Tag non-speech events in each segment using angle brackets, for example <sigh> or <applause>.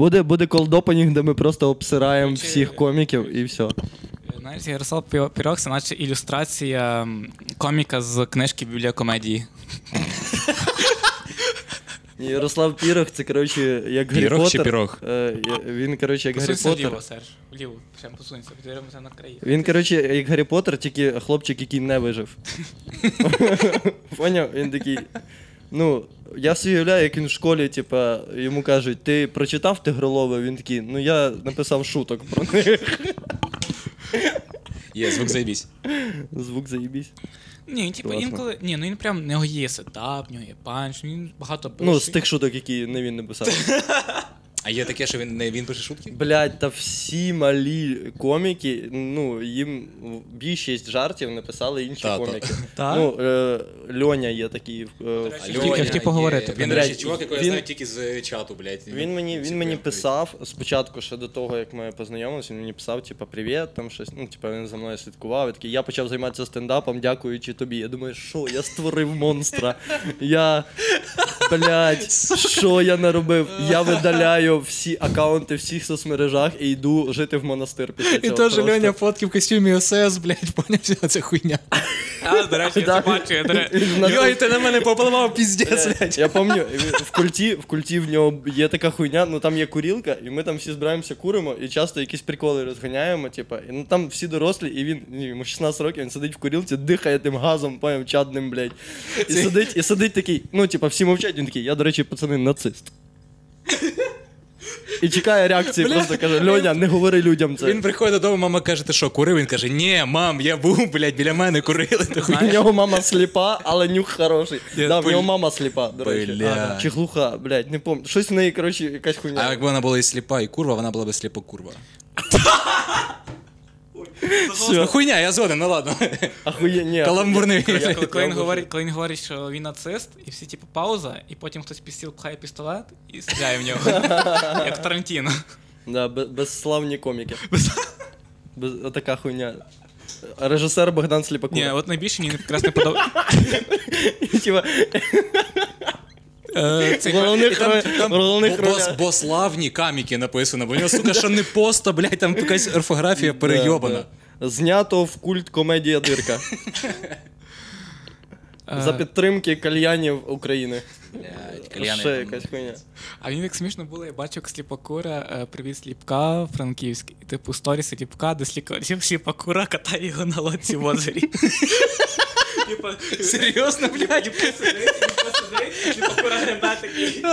Буде, буде колдопанінг, де ми просто обсираємо Чи- всіх коміків і все. Знаєш, Ярослав Пі- Пірог це наче ілюстрація коміка з книжки Біблія комедії. Ярослав Пірог, це коротше, як Гаррі Пірог чи Поттер. пірог? Е, Він, коротше, як Гаррі Посунься Поттер. вліво, Серж. Вліво, прям посунься, підіймемося на краї. Він, коротше, як Гаррі Поттер, тільки хлопчик, який не вижив. <laughs> Поняв? Він такий. Ну, я собі уявляю, як він в школі, типа, йому кажуть, ти прочитав тигролови? Він такий, ну я написав шуток про них. Є, звук заєбісь. Звук заїбісь. Ні, типу Класно. інколи. Ні, ну він прям в нього є сетап, в нього є панч, він багато пише. Ну, з тих шуток, які не він написав. <laughs> А є таке, що він не він пише шутки? Блять, та всі малі коміки, ну, їм більшість жартів написали інші Та, та. коміки. Та? Ну, е, Льоня є такий. е, Льоня хотів- хотів поговорити Він, про нього. речі, чувак, якого я Він- знаю тільки з чату, блядь. Він мені, він мені писав спочатку, ще до того, як ми познайомилися, він мені писав, типа, привіт, там щось. Ну, типа, він за мною слідкував. І такий, я почав займатися стендапом, дякуючи тобі. Я думаю, що я створив монстра. Я. Блять, що я наробив? Я видаляю всі акаунти в всіх соцмережах і йду жити в монастир після І цього. теж просто. Льоня фотки в костюмі ОСС, блядь, поняв, вся ця хуйня. А, до речі, я Да. це бачу. я, до ре- на- Йой, ти на мене попливав, піздець, Е, блядь. Я пам'ятаю, в культі, в культі в нього є така хуйня, ну там є курілка, і ми там всі збираємося куримо, і часто якісь приколи розганяємо, типа, і ну там всі дорослі, і він ні, йому 16 років, він сидить в курілці, дихає тим газом, поняв, чадним, блядь. І сидить, і сидить такий, ну, типа, всі мовчать, він такий, я, до речі, пацани, нацист. І чекає реакції, просто каже: Льоня, не говори людям це. Він приходить додому, мама каже, ти що, курив? Він каже, ні, мам, я був, блядь, біля мене курили. У нього мама сліпа, але нюх хороший. Я Да, в пол- нього мама сліпа, до речі. Бля. Чи глуха, блядь, не пам'ятаю. Щось в неї, коротше, якась хуйня. А якби вона була і сліпа, і курва, вона була б сліпо курва. <laughs> Все. Ну, хуйня, я згоден, ну ладно. Ахує, ні. <laughs> Каламбурний. Я, коли, коли, він Я говорить, коли він говорить, що він нацист, і всі типу пауза, і потім хтось під стіл пхає пістолет і стріляє в нього. <laughs> Як Тарантіно. Да, без, безславні коміки. <laughs> Без, отака хуйня. Режисер Богдан Сліпаков. Ні, от найбільше мені якраз не подобається. Е, головних головних бо, славні каміки написано, бо у нього, сука, що не поста, блядь, там якась орфографія перейобана. Знято в культ комедія Дирка. <laughs> За підтримки кальянів України. Ще якась хуйня. А він як смішно було, я бачив як сліпокура е, привіз сліпка франківський. Типу сторіс сліпка, де сліпокура <laughs> катає його на лодці в озері. <laughs> Типу, Серйозно, блядь? Сліпокура глядає такий.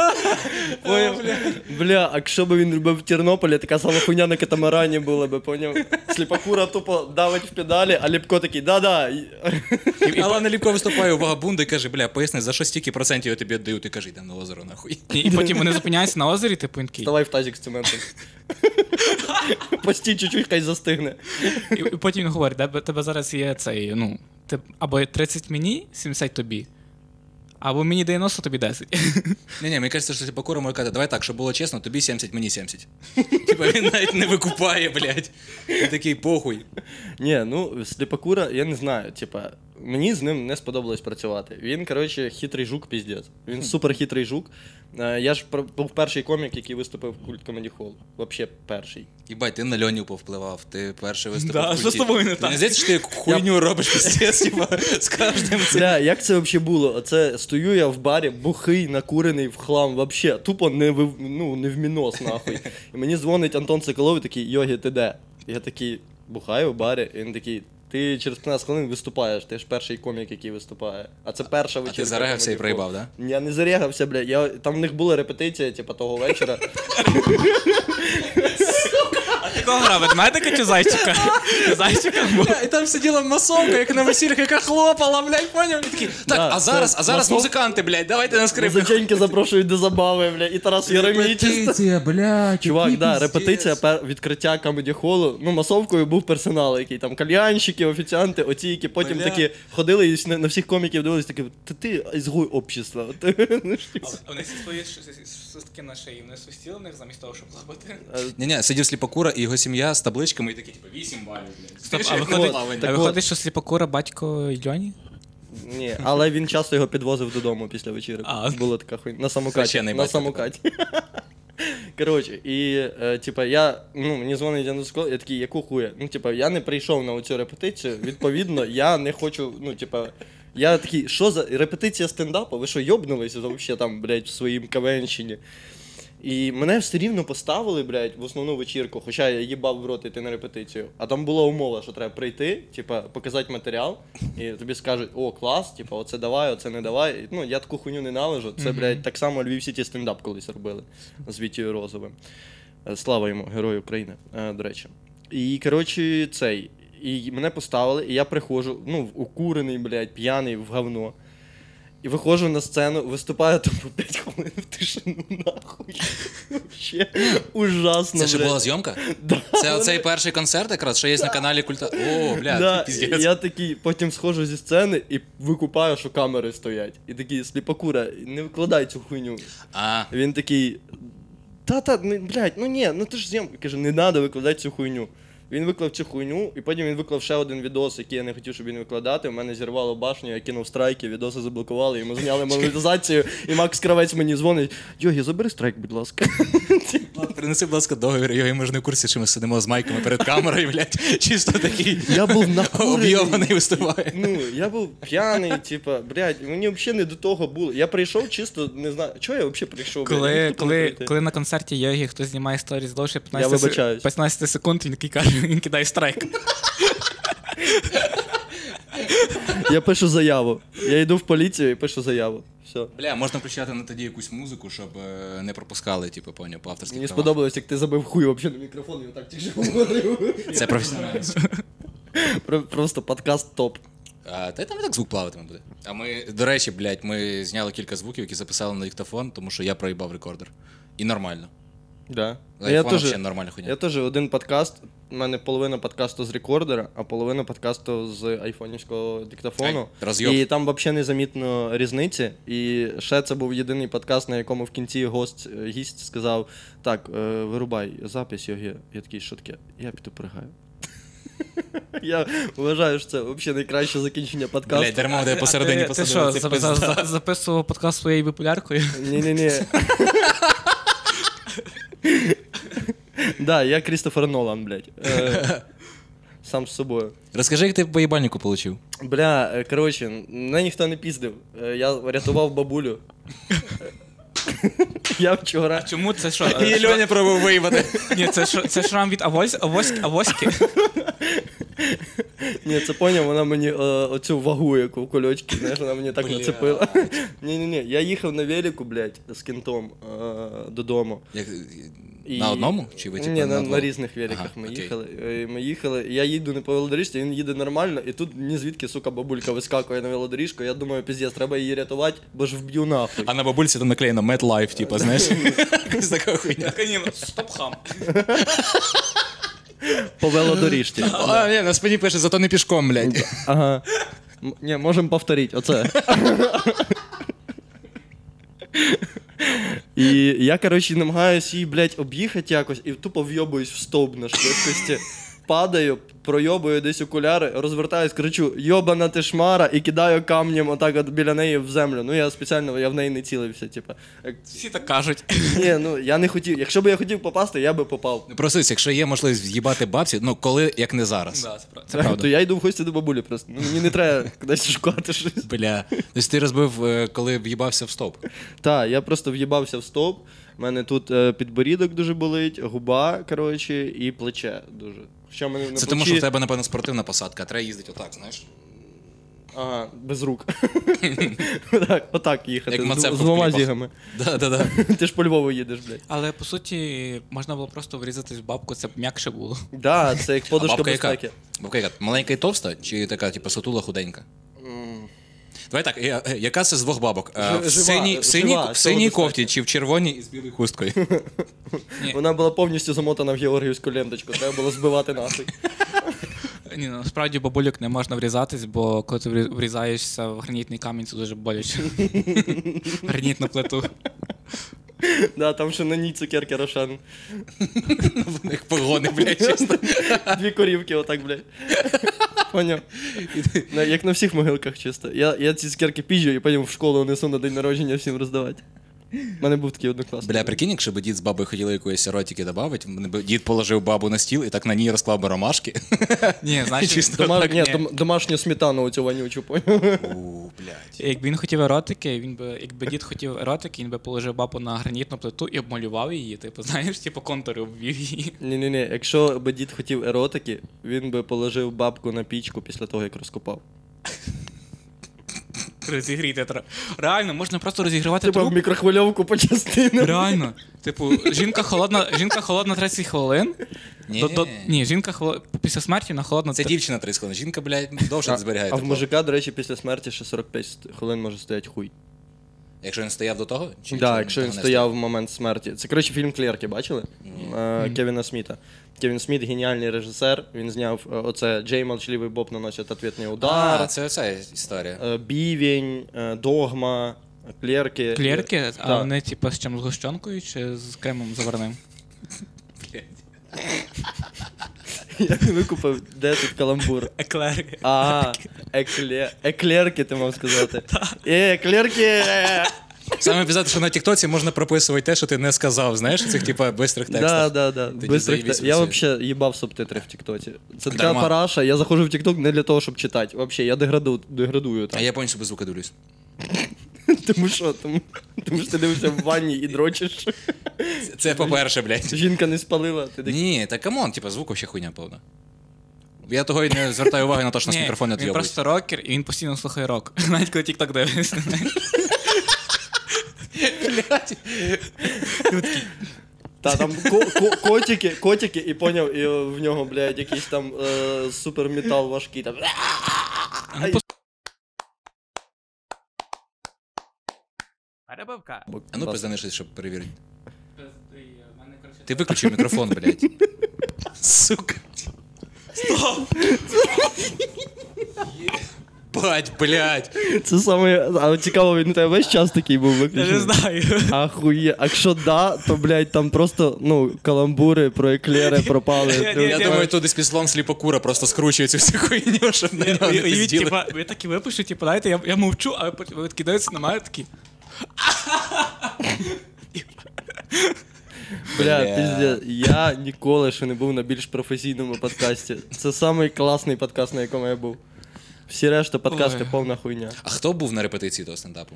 Поняв? Бля, а якщо б він робив в Тернополі, така сама хуйня на катамарані була би, поняв? Сліпакура тупо давить в педалі, а Ліпко такий, да-да. Але Наліпко виступає у Вагабунда і каже, бля, поясни, за що стільки процентів я тобі віддаю? Ти кажи, йдемо на озеро, нахуй. І, і потім вони зупиняються на озері, типу він такий. Давай в тазик з цементом. Постій чуть-чуть, хай застигне. І, і потім він говорить, тебе, тебе зараз є цей, ну, або 30 мені, 70 тобі. Або мені 90, тобі 10. Ні, ні, мені кажеться, що Сліпокура може казати, давай так, щоб було чесно, тобі 70, мені 70. <laughs> Типа він навіть не викупає, блядь. Він такий похуй. Ні, ну сліпакура, я не знаю. Типа, мені з ним не сподобалось працювати. Він, коротше, хитрий жук, піздець. Він супер хитрий жук. Е, Я ж був перший комік, який виступив в культ Comedy Hall. Вообще перший. Їбать, ти на Льоню повпливав, ти перший виступив. Да, в що з тобою не так? Мені здається, що ти хуйню робиш піздець, з кожним цим. Бля, як це взагалі було? Оце стою я в барі, бухий, накурений в хлам, вообще, тупо не в, ну, не в мінос, нахуй. І мені дзвонить Антон Соколов і такий, Йогі, ти де? Я такий, бухаю в барі, і він такий. Ти через 15 хвилин виступаєш, ти ж перший комік, який виступає. А це перша А вечірка. ти зарегався і проїбав, да? Я не зарягався, бля. Я, там в них була репетиція, типу, того вечора. <laughs> Кого грав, ведмедика чи зайчика? <laughs> Зайчика був. І там сиділа масовка, як на весіллях, яка хлопала, блядь, поняв? І такий, Так, а зараз, а зараз музиканти, блядь, давайте на скрипках. Музиченьки запрошують до забави, бля, і Тарас Єремійчий. блядь. Чувак, да, репетиція пер... відкриття комеді холу. Ну, масовкою був персонал, який там кальянщики, офіціанти, оці, які потім Бля. такі ходили і на, на всіх коміків дивились, такі, ти ти ізгой общества. А Вони всі свої свистки на шиї, вони свистіли них замість того, щоб лапати. Ні-ні, сидів сліпокура і його сім'я з табличками і такі, типу, 8 балів, блядь. А як виходить, плаванні. а Так виходить, що сліпокура батько Льоні? Ні, але він часто його підвозив додому після вечірок. А. Була така хуйня. На самокаті. Священний На батько самокаті. Коротше, і е, типа я, ну, мені дзвонить Яндекс Школа, я такий, яку хуя? Ну, типа, я не прийшов на цю репетицію, відповідно, я не хочу, ну, типа, я такий, що за репетиція стендапу? Ви що, йобнулися взагалі там, блядь, в своїм кавенщині? І мене все рівно поставили, блядь, в основну вечірку, хоча я їбав в рот іти на репетицію. А там була умова, що треба прийти, типа, показати матеріал, і тобі скажуть, о, клас, типа, оце давай, оце не давай. І, Ну, я таку хуйню ненавижу. Це, блядь, так само Львів Сіті стендап колись робили з Вітією Розовим. Е, Слава йому, герою України, е, до речі. І, коротше, цей. І мене поставили, і я приходжу, ну, укурений, блядь, п'яний в говно. І виходжу на сцену, виступаю там по 5 хвилин в тишину, нахуй. Вообще ужасно. Це ще блядь. була зйомка? Да, Це оцей перший концерт, якраз, що є на каналі Культа. О, да, піздець. я такий, потім сходжу зі сцени і викупаю, що камери стоять. І такий, сліпокура, не викладай цю хуйню. А, Він такий. Та-та, ну, блядь, ну ні, ну ти ж зйомка. Каже, не треба викладати цю хуйню. Він виклав цю хуйню, і потім він виклав ще один відос, який я не хотів, щоб він викладати. У мене зірвало башню, я кинув страйки, відоси заблокували, йому зняли монетизацію, і Макс Кравець мені дзвонить. Йогі, забери страйк, будь ласка. Принеси, будь ласка, договір. Його ми ж не в курсі, що ми сидимо з майками перед камерою, блядь. Чисто такий Я був об'йований виступає. Ну, я був п'яний, типа, блядь, мені взагалі не до того було. Я прийшов чисто, не знаю, чого я взагалі прийшов. Коли, коли, коли на концерті Йогі хтось знімає сторіс довше 15, Я се- вибачаюсь. 15 секунд, він такий каже, він кидає страйк. Я пишу заяву. Я йду в поліцію і пишу заяву. Все. Бля, можна включати на тоді якусь музику, щоб е, не пропускали, типу, поняв, по авторських Мені правах. сподобалось, як ти забив хуй взагалі на мікрофон і отак тільки говорив. Це професіональність. Про- Просто подкаст топ. А, та й там і так звук плаватиме буде. А ми, до речі, блядь, ми зняли кілька звуків, які записали на диктофон, тому що я проїбав рекордер. І нормально. Да. Я вообще теж, нормальна хуйня. я теж один подкаст, у мене половина подкасту з рекордера, а половина подкасту з айфонівського диктофону. Ай. І там взагалі незамітно різниці. І ще це був єдиний подкаст, на якому в кінці гость, е, гість сказав: так, е, вирубай запись, Йогі. Я такий, що таке? Я піду пригаю. <laughs> Я вважаю, що це взагалі найкраще закінчення подкасту. Блядь, дармо де посередині ти, ти що, записував подкаст своєю бипуляркою? Ні-ні-ні. <laughs> Да, я Крістофер Нолан, блядь. Е, <laughs> Сам з собою. Розкажи, як ти по їбальнику получив. Бля, е, коротше, мене ніхто не піздив. Е, Я рятував бабулю. <laughs> Я вчора. Чому це що? І Льоня пробував виїбати. Ні, це, що- це шрам від авось, авось, авоськи. Ні, це поняв, вона мені е, оцю вагу, яку в кольочки, знаєш, вона мені так Бля. нацепила. <laughs> Ні-ні-ні, я їхав на велику, блядь, з кінтом е, додому. Як, І- На одному? Чи ви типу, Ні, на, двох? на різних великах Ага, ми окей. їхали. Е, Ми їхали. Я їду не по велодоріжці, він їде нормально, і тут ні звідки, сука, бабулька вискакує на велодоріжку. Я думаю, піздець, треба її рятувати, бо ж вб'ю нахуй. А на бабульці там наклеєно MetLife, типу, <laughs> знаєш? Якась така хуйня. Стоп-хам. <laughs> По велодоріжці. А, ні, на спині пише, зато не пішком, блядь. Ага. Ні, можемо повторити, оце. <laughs> І я, коротше, намагаюся її, блядь, об'їхати якось і тупо вйобуюсь в стовп на швидкості. Падаю, пройобую десь окуляри, розвертаюсь, кричу йобана ти шмара і кидаю камнем отак от біля неї в землю. Ну я спеціально я в неї не цілився, типа. Всі так кажуть. <laughs> Ні, ну я не хотів. Якщо б я хотів попасти, я би попав. Просто, якщо є можливість в'їбати бабці, ну коли, як не зараз. Да, це правда. Це правда. То я йду в гості до бабулі просто. Ну, мені не треба кудись шукати щось. Бля. Тобто ти розбив, е, коли в'їбався в стоп. Так, я просто в'їбався в стоп. У мене тут е, підборідок дуже болить, губа, коротше, і плече дуже. Хоча мене Це тому, що в тебе, напевно, спортивна посадка, а треба їздити отак, знаєш? Ага, без рук. <laughs> отак, отак їхати. Як з, з двома зігами. Да-да-да. <laughs> Ти ж по Львову їдеш, блядь. Але по суті, можна було просто врізатись в бабку, це б м'якше було. Да, це як <laughs> подушка бабка яка? безпеки. Бабка яка? Маленька і товста, чи така, типу, сутула худенька? Давай так, я- е, яка це з двох бабок? Е, Жи- В жива, синій, в синій, жива, в синій цього кофті чи в червоній із білою хусткою? <laughs> Вона була повністю замотана в георгіївську ленточку, треба було збивати нафиг. Ні, ну насправді бабулюк не можна врізатись, бо коли ти врі- врізаєшся в гранітний камінь, це дуже боляче. <laughs> Гранітну плиту. <laughs> Да, там ще на ній цукерки Рошен. <laughs> В них погони, блядь, чисто. <laughs> Дві корівки, отак, блядь. Поняв? Як на всіх могилках чисто. Я, я ці цукерки піжу і потім в школу несу на день народження всім роздавати. У мене був такий однокласник. Бля, прикинь, якщо б дід з бабою хотіли якоїсь еротики додати, дід положив бабу на стіл і так на ній розклав би ромашки. Ні, значить, Чисто Дома... так, Ні, ні. дом- домашню сметану оцю вонючу, поняв? У, блядь. Якби він хотів еротики, він би, якби дід хотів еротики, він би положив бабу на гранітну плиту і обмалював її. Типу, знаєш, типу контури обвів її. Ні-ні-ні, якщо би дід хотів еротики, він би положив бабку на пічку після того, як розкопав. Розігріти. Реально, можна просто розігрівати Типа в труп. мікрохвильовку по частинам. Реально. Типу, жінка холодна, жінка холодна 30 хвилин. Ні. До, до, ні, жінка холо... після смерті вона холодна. Це дівчина 30 хвилин. Жінка, блядь, довше А, зберігає. а в тепло. мужика, до речі, після смерті ще 45 хвилин може стояти хуй. Якщо він стояв до того? Чи, Так, якщо він того не стояв в момент смерті. Це коротше фільм Клерки, бачили? Е, Кевіна Сміта. Кевін Сміт геніальний режисер. Він зняв е, оце Джей Молчаливий Боб наносить ответний удар. А, це оця історія. е, Бівень, е, Догма, Клерки. Клерки, а вони типу з чим з гущонкою чи з кремом заварним? Я викупив, де тут каламбур. Еклерки. А, екле... еклерки, ти мав сказати. <laughs> Е, еклерки! Саме пізати, що на Тіктоці можна прописувати те, що ти не сказав, знаєш, цих типа бистрих текстах. да, да. Тоді Бистрих заєбісь те- Я вообще. взагалі їбав субтитри в Тіктоці. Це така Дарма. параша, я заходжу в Тікток не для того, щоб читати. Взагалі, я деграду, деградую А там. я повністю без звука дивлюсь. <laughs> Тому що, тому, тому що ти дивишся в ванні і дрочиш. Це- Це по-перше, блядь. Жінка не спалила, ти такий. Ні, та come on, типа звук вообще хуйня повна. Я того і не звертаю уваги на те, що нас Ні, мікрофон не він просто рокер, і він постійно слухає рок. <laughs> Навіть коли тік-ток дивиться. Та там ко- ко- котики, котики, і поняв, і в нього, блядь, якийсь там е, суперметал важкий. Там. Перебивка. А ну пиздани щось, щоб перевірити. Ти виключив <laughs> мікрофон, блядь. Сука. Бать, блядь. Це саме. А цікаво, він у тебе весь час такий був Я не знаю. Ахує. А якщо да, то, блядь, там просто, ну, каламбури про еклери пропали. Ні, ні, Я думаю, тут десь післон сліпокура просто скручує цю всю хуйню, щоб на нього не І він, пизділи. типа, ви такі випишуть, типу, знаєте, я, я мовчу, а потім- ви на мене такі. Бля, пізде, я ніколи ще не був на більш професійному подкасті. Це самий класний подкаст, на якому я був. Всі решта подкасти Ой. повна хуйня. А хто був на репетиції того стендапу?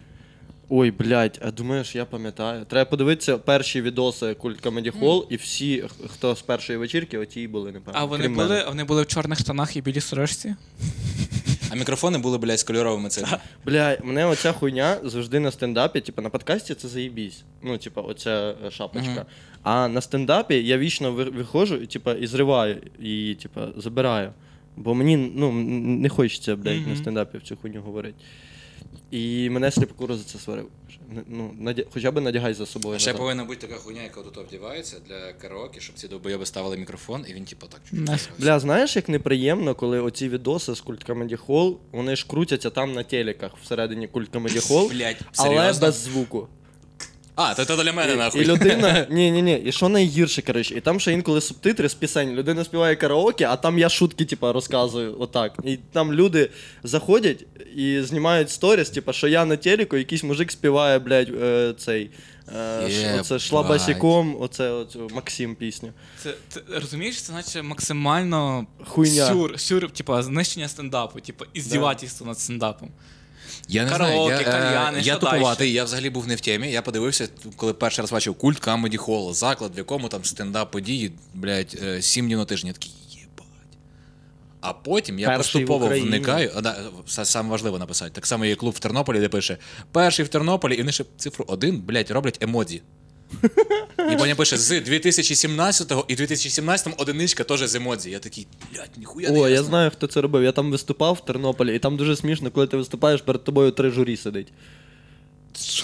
Ой, блядь, а думаєш, я пам'ятаю. Треба подивитися перші відоси Культ Comedy Hall, і всі, хто з першої вечірки, оті й були, напевно. А вони крім були, вони були в чорних штанах і білій сорочці? А мікрофони були, блядь, з кольоровими цими. Бля, мене оця хуйня завжди на стендапі, типу на подкасті це заєбісь. Ну, типу, оця е, шапочка. Мгм. А на стендапі я вічно ви- виходжу і, типу, і зриваю її, типу, забираю. Бо мені ну, не хочеться, блядь, на Мгм. стендапі в цю хуйню говорити. І мене сліпокура за це сварив. Ну, надя... Хоча б надягай за собою. Ще назад. повинна бути така хуйня, яка тут обдівається для караоке, щоб ці довбойоби ставили мікрофон, і він, типу, так чуть-чуть. Бля, знаєш, як неприємно, коли оці відоси з Культ Comedy Hall, вони ж крутяться там на телеках всередині Культ Comedy Hall, але без звуку. А, то це для мене, І, нахуй. і людина, <laughs> ні, ні, ні, і що найгірше, коротше, і там ще інколи субтитри з пісень. Людина співає караоке, а там я шутки, типа, розказую отак. І там люди заходять і знімають сторіс, типа, що я на телеку, якийсь мужик співає, блядь, е, цей. Е, ш- Єбать. шла босиком, оце, оце Максим пісню. Це, це розумієш, це наче максимально Хуйня. сюр, сюр, типа, знищення стендапу, типа, іздівательство над стендапом. Я не Караоке, знаю, я, кальяни, я що я туповатий, дальше? я взагалі був не в темі. Я подивився, коли перший раз бачив культ Comedy Hall, заклад, в якому там стендап події, блядь, е, сім днів на тиждень. Я такий, єбать. А потім я Перший в поступово Україні. вникаю. А, да, са- саме важливо написати. Так само є клуб в Тернополі, де пише перший в Тернополі, і вони ще цифру один, блядь, роблять емодзі. І потім пише з 2017-го і 2017 одиничка теж з емодзі. Я такий, блядь, ніхуя не О, я ясно. знаю, хто це робив. Я там виступав в Тернополі, і там дуже смішно, коли ти виступаєш, перед тобою три журі сидить.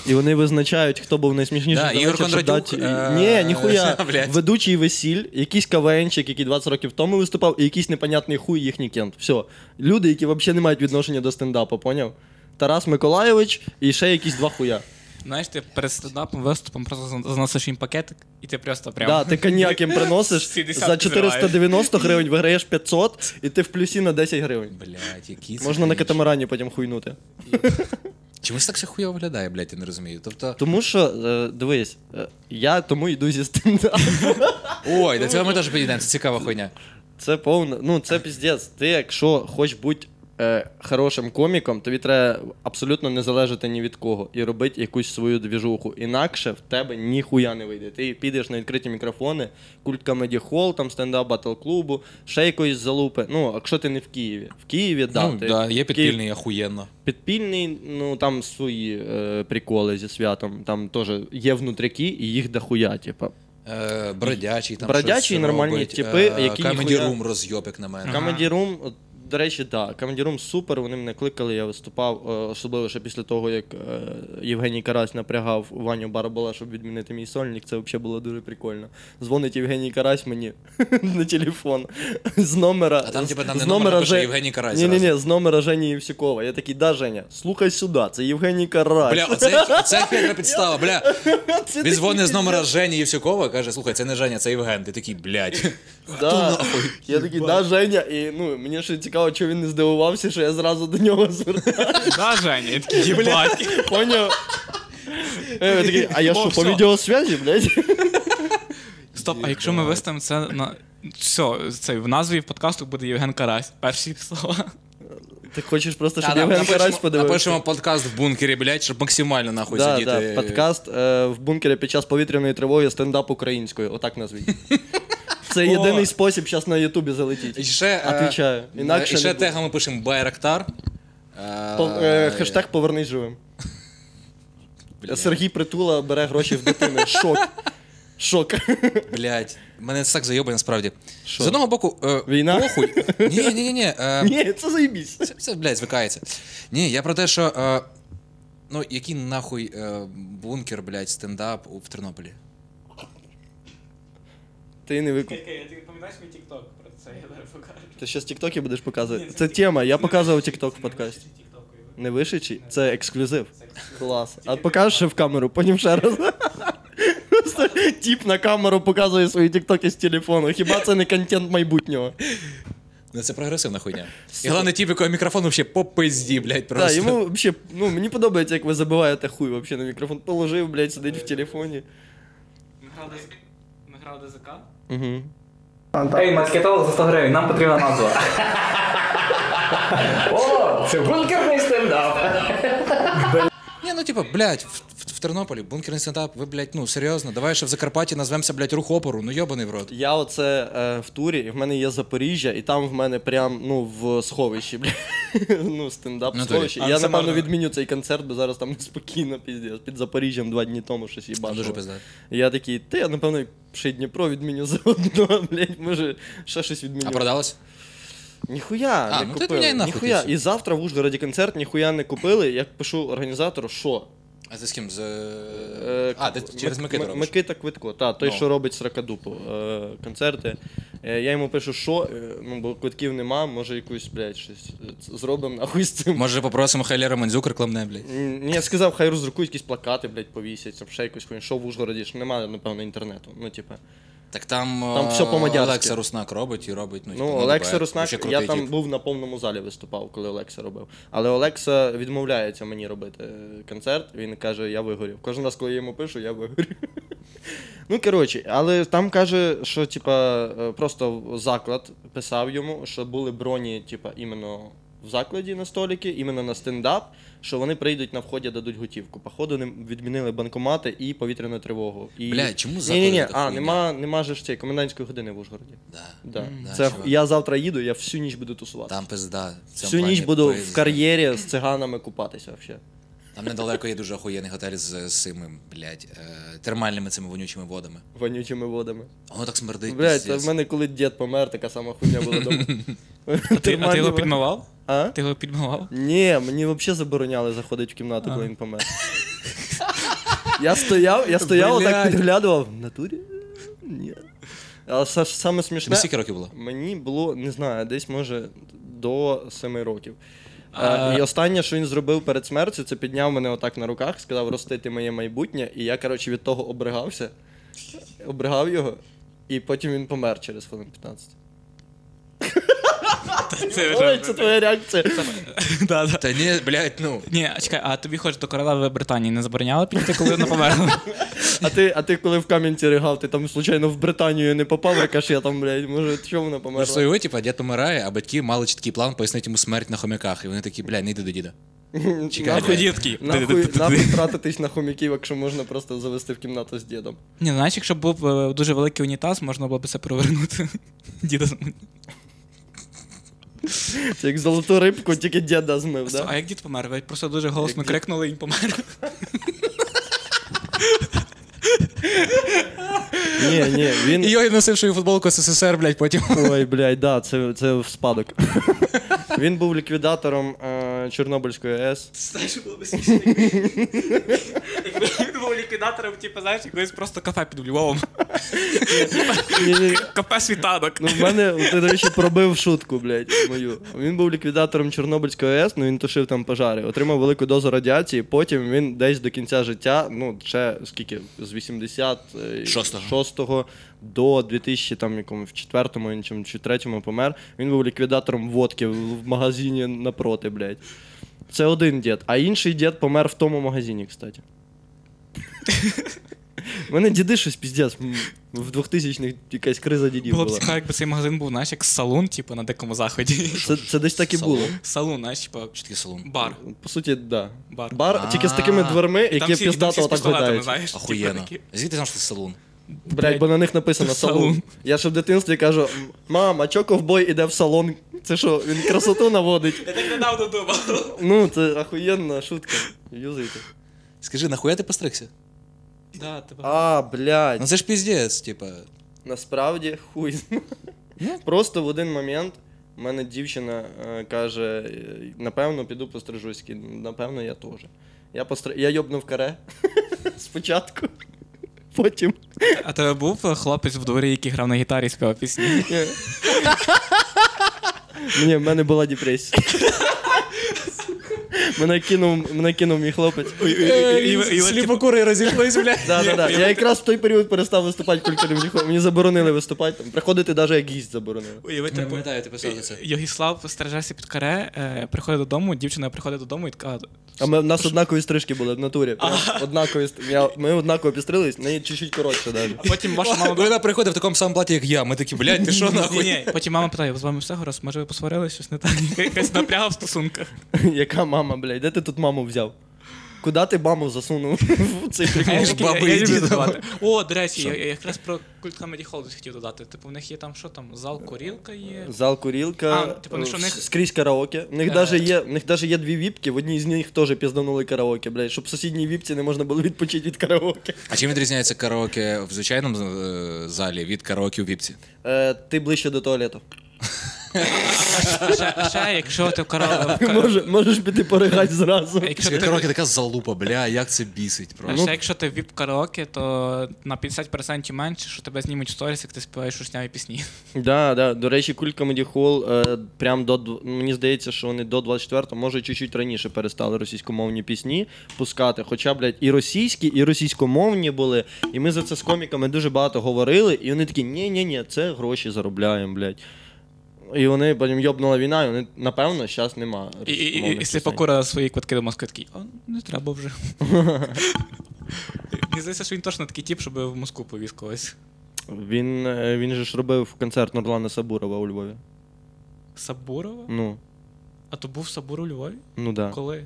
І вони визначають, хто був найсмішніший. Да, за Ігор вечір, щоб Кондратюк, дати- е, Ні, ніхуя. <laughs> блядь. Ведучий весіль, якийсь кавенчик, який 20 років тому виступав, і якийсь непонятний хуй їхній кент. Все. Люди, які взагалі не мають відношення до стендапу, поняв? Тарас Миколайович і ще якісь два хуя. Знаєш, ти перед стендапом виступом просто заносиш їм пакетик, і ти просто прямо. Да, ти коньяк їм приносиш, <laughs> за 490 гривень виграєш 500, і ти в плюсі на 10 гривень. Блядь, які це Можна на катамарані потім хуйнути. <laughs> Чомусь так все хуйово виглядає, блядь, я не розумію. Тобто, Тому що, е, дивись, е, я тому йду зі стендапу. <laughs> ой, до цього ми теж підійдемо, це цікава хуйня. Це повно, ну це піздець. Ти, якщо хочеш бути е, хорошим коміком, тобі треба абсолютно не залежати ні від кого і робити якусь свою двіжуху. Інакше в тебе ніхуя не вийде. Ти підеш на відкриті мікрофони, Культ Comedy Hall, там Стендап Батл Клубу, ще якоїсь залупи. Ну, якщо ти не в Києві. В Києві, да, ну, ти да, є в Київ- підпільний, охуєнно. Підпільний, ну там свої е, приколи зі святом. Там теж є внутряки і їх дохуя, типа. Е, бродячий там Бродячі щось нормальні робить. типи, е, які Comedy ніхуя- Room розйоб, на мене. Comedy Room, от, до речі, так. Comedy Room супер. Вони мене кликали, я виступав, е, особливо ще після того, як е, Євгеній Карась напрягав Ваню Барабола, щоб відмінити мій сольник. Це взагалі було дуже прикольно. Дзвонить Євгеній Карась мені <laughs> на телефон з номера. А там, типа, там не номер, напише Же- Євгеній Карась Ні, ні, ні, з номера Жені Євсюкова. Я такий, да, Женя, слухай сюди, це Євгеній Карась. Бля, оце, оце хитра підстава, бля. <laughs> Це Він дзвонить з номера Жені Євсюкова, каже, слухай, це не Женя, це Євген. Ти такий, блядь. Да. Я такий, да, Женя, і ну, мені ще цікаво, чого він не здивувався, що я зразу до нього звертаюся. Да, Женя, я такий, їбать. Поняв? Е, такий, а я що, по відеосвязі, блядь? Стоп, а якщо ми виставимо це на. Все, це в назві подкасту буде Євген Карась. Перші слова. Ти хочеш просто, щоб Євген Карась подивився? напишемо подкаст в бункері, блядь, щоб максимально нахуй Да, сидіти. да, подкаст е, в бункері під час повітряної тривоги стендап українською. Отак назвіть. Це єдиний спосіб зараз на Ютубі І залетіти. ще, е, Отвічаю. Інакше і ще не буде. тегами пишемо Байрактар. Пов- е, Хештег повернись живим. Сергій Притула бере гроші в дитини. <laughs> Шок. Шок. Блять, мене це так зайобає насправді. Що? З одного боку, е, Війна? похуй. Ні, ні, ні, ні. Е, <laughs> Ні, це заїбісь. це, це, блядь, звикається. Ні, я про те, що. Е, ну, який нахуй е, бункер, блядь, стендап у- в Тернополі. Ти не викуп. Ти пам'ятаєш мій тікток про це, я зараз покажу. Ти зараз тіктоки будеш показувати? Це тема. Я показував тікток в подкасті. Не вишичий? Це ексклюзив. Клас. А покажеш ще в камеру, потім ще раз. Просто тіп на камеру показує свої тіктоки з телефону. Хіба це не контент майбутнього? Ну, це прогресивна хуйня. І головне, ті, в якого мікрофон вообще по пизді, блядь, Так, йому вообще, ну мені подобається, як ви забиваєте хуй вообще на мікрофон. Положив, блядь, сидить в телефоні. Ми грали Ми грали ЗК. Угу. Ей, маркетолог за 100 гривень, нам потрібна назва. О, це бункерний стендап. Ні, ну типа, блядь, в, Тернополі бункерний стендап, ви, блядь, ну серйозно, давай ще в Закарпатті назвемося, блядь, рух опору, ну йобаний в рот. Я оце е, в турі, і в мене є Запоріжжя, і там в мене прям ну в сховищі, блядь. <laughs> ну, стендап в Ну, то сховищі. а Я це напевно марно. відміню цей концерт, бо зараз там <laughs> неспокійно, піздець. Під Запоріжжям два дні тому щось їбачило. дуже пизда. Я такий, та я напевно ще й Дніпро відміню <laughs> заодно, блядь, може ще щось відміню. А продалось? Ніхуя А, не ну ти купили. міняй нахуй ніхуя. ти І завтра в Ужгороді концерт, ніхуя не купили. Я пишу організатору, що? А за з ким? З... Е, а, де, через Мик- Микиту робиш? Микита Квитко, та, той, No. що робить Сракадупу е, концерти. Е, я йому пишу, що, е, ну, бо квитків нема, може якусь, блядь, щось е, зробимо нахуй з цим. Може попросимо Хайлера Мандзюк рекламне, блядь. М, Ні, я сказав, хай роздрукують якісь плакати, блядь, повісять, там ще якось хуйню. Що в Ужгороді, ж немає, напевно, інтернету. Ну, типа. Так там, Там е, все по-мадярськи. Олекса Руснак робить і робить. Ну, Ну, Олекса Руснак, я крутий там був на повному залі виступав, коли Олекса робив. Але Олекса відмовляється мені робити е, концерт. Він каже, я вигорів. Кожен раз, коли я йому пишу, я вигорів. <laughs> ну, коротше, але там каже, що типа, е, просто заклад писав йому, що були броні, типа, іменно в закладі на століки, іменно на стендап, що вони прийдуть на вході, дадуть готівку. Походу, не відмінили банкомати і повітряну тривогу. І... Бля, чому Ні, ні, ні, а, хуйня? нема, нема ж цієї комендантської години в Ужгороді. Да. Да. Да, Це я завтра їду, я всю ніч буду тусувати. Там пизда. всю ніч буду пизда. в кар'єрі з циганами купатися взагалі. Там недалеко є дуже охуєнний готель з, цими, блядь, е, термальними цими вонючими водами. Вонючими водами. Воно так смердить. Блять, пиздець. в мене коли дід помер, така сама хуйня була дома. <laughs> А ти, а ти його підмивав? А? Ти його підмивав? Ні, мені взагалі забороняли заходити в кімнату, коли він помер. <laughs> Я стояв, я стояв, Блядь. отак підглядував. В натурі? Ні. Але са- саме смішне. Скільки років було? Мені було, не знаю, десь може до 7 років. А- Е, і останнє, що він зробив перед смертю, це підняв мене отак на руках, сказав ростити моє майбутнє, і я, коротше, від того обригався, обригав його, і потім він помер через хвилин 15. <laughs> Це Ой, вже... це твоя реакція. <laughs> Та ні, блядь, ну. Ні, а чекай, а тобі хоч до королеви Британії не забороняли піти, коли вона померла? <laughs> А ти, а ти коли в Кам'янці ригав, ти там случайно в Британію не попав, рикаш, я там, блядь, може, чому вона Ну, померла? що типа, дід помирає, а батьки мали чіткий план пояснити йому смерть на хомяках. І вони такі, блядь, не йди до діда. <laughs> Чекай, Нахуй, дітки. нахуй, нахуй тратитись на хомяків, якщо можна просто завести в кімнату з дідом. Ні, ну, знаєш, якщо б був е, дуже великий унітаз, можна було б це провернути. Діда Це як золоту рибку, тільки діда змив, А як дід помер? Ви просто дуже голосно крикнули і він помер. Ні, ні, І він. його носив свою футболку СССР, блядь, потім. Ой, блядь, да, це, це в спадок. Він був ліквідатором е, Чорнобильської АЕС. Знаєш, було б смішно. Ліквідатором, типу, знаєш, якогось просто кафе під Львовом. Кафе світанок. Ну, в мене, ти, до речі, пробив шутку, блядь, мою. Він був ліквідатором Чорнобильської АЕС, ну він тушив там пожари, отримав велику дозу радіації, потім він десь до кінця життя, ну, ще скільки, з 86-го до 2000, там, якому, в четвертому він чим- третьому помер, він був ліквідатором водки в магазині напроти, блядь. Це один дід, а інший дід помер в тому магазині, кстати. У мене діди щось піздець. В 2000-х якась криза дідів Було б була. цікаво, якби цей магазин був, знаєш, як салон, типу, на дикому заході. Це, це десь так і Салон? було. Салон, знаєш, типу, Що таке салон? бар. По суті, да. Бар. Бар тільки з такими дверми, які всі- всі піздато з отак пістолетами, гойдаються. знаєш. типу, Охуєнно. такі. Звідти знаєш, що це салон? Блять, бо на них написано салон. Салон. Я ще в дитинстві кажу: мам, а чо ковбой іде в салон? Це що, він красоту наводить? Я так недавно думав. Ну, це охуєнна шутка. Юзайте. Скажи, нахуя ти постригся? Да, тебе. А, блядь. Ну це ж піздець, типа. Насправді хуй. Просто в один момент в мене дівчина е, каже: е, напевно, піду пострижусь. Напевно, я теж. Я, постр... я йобнув каре <laughs> спочатку. Потім. А тебе був е, хлопець в дворі, який грав на гітарі і співав пісні? Ні. Ні, в мене була депресія. Мене кинув, мене кинув мій хлопець. Сліпокури розійшлись, блядь. Да, да, да. Я якраз в той період перестав виступати культурним жіхом. мені, мені заборонили виступати. Там, приходити навіть як гість заборонили. Уявити, типу, пам'ятаю, ти писав за це. Йогіслав стережався під каре, е, приходить додому, дівчина приходить додому і така. А ми, в нас однакові стрижки були в натурі. Прям однакові, ст- я, ми однаково пістрились, неї чуть-чуть коротше навіть. А потім ваша мама. Вона приходить в такому самому платі, як я. Ми такі, блядь, ти що нахуй? ні, потім мама питає, з вами все гаразд, може ви посварились, щось не так? <laughs> Якась напряга в стосунках. Яка мама, блядь, де ти тут маму взяв? Куди ти маму засунув <laughs> в цей прикол? баби я і люблю діда. О, до речі, я, я якраз про культ Comedy Hall хотів додати. Типу, в них є там що там, зал курілка є. Зал курілка, А, типу, ну, що в них- скрізь караоке. В них Е. даже є, в них даже є дві віпки, в одній з них теж пізданули караоке, блядь, щоб в сусідній віпці не можна було відпочити від караоке. А чим відрізняється караоке в звичайному е, залі від караоке у віпці? Е, ти ближче до туалету. <laughs> Ще, ще якщо ти в кара... в кара- Може, можеш піти поригати зразу. Якщо ти... караоке така залупа, бля, як це бісить А просто. ще якщо ти віп караоке, то на 50% менше, що тебе знімуть в сторіс, як ти співаєш рушняві пісні. Да, да. До речі, Культ Comedy Hall, е, прям до дв- мені здається, що вони до 24-го, може чуть-чуть раніше перестали російськомовні пісні пускати. Хоча, блядь, і російські, і російськомовні були. І ми за це з коміками дуже багато говорили, і вони такі, ні-ні-ні, це гроші заробляємо, блядь. І вони потім йобнула війна, і вони, напевно, зараз нема. І, і, і, і. Сліпокура свої квитки до Москви такий, а не треба вже. <laughs> Мені здається, що він точно такий тип, щоб в Москву повіз когось. Він, е, він же ж робив концерт Нурлана Сабурова у Львові. Сабурова? Ну, А то був Сабур у Львові? ну да. Коли?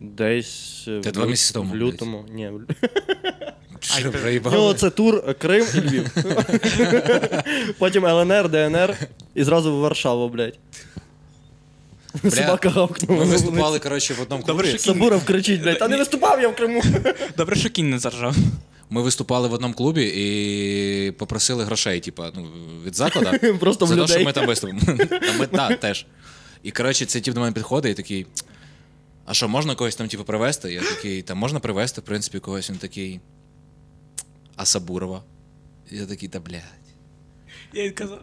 Десь е, Та в два місяці тому, В лютому. Ні, в <laughs> Проїбали? нього це тур Крим і Львів. <laughs> Потім ЛНР, ДНР і зразу в Варшаву, блядь. Собака Ми гавкнула. виступали, коротше, в одному Добре, клубі. що- Сабуров кричить, блядь, та не виступав я в Криму. <laughs> Добре, що кінь не заржав. Ми виступали в одному клубі і попросили грошей, типа, ну, від закладу. <laughs> Просто в за те, що ми там виступимо. А ми да, теж. І коротше, цей тип до мене підходить і такий. А що, можна когось там, типу, привезти? Я такий, та можна привезти, в принципі, когось. Він такий. А Сабурова? Я такий, та блядь. Я їй казав,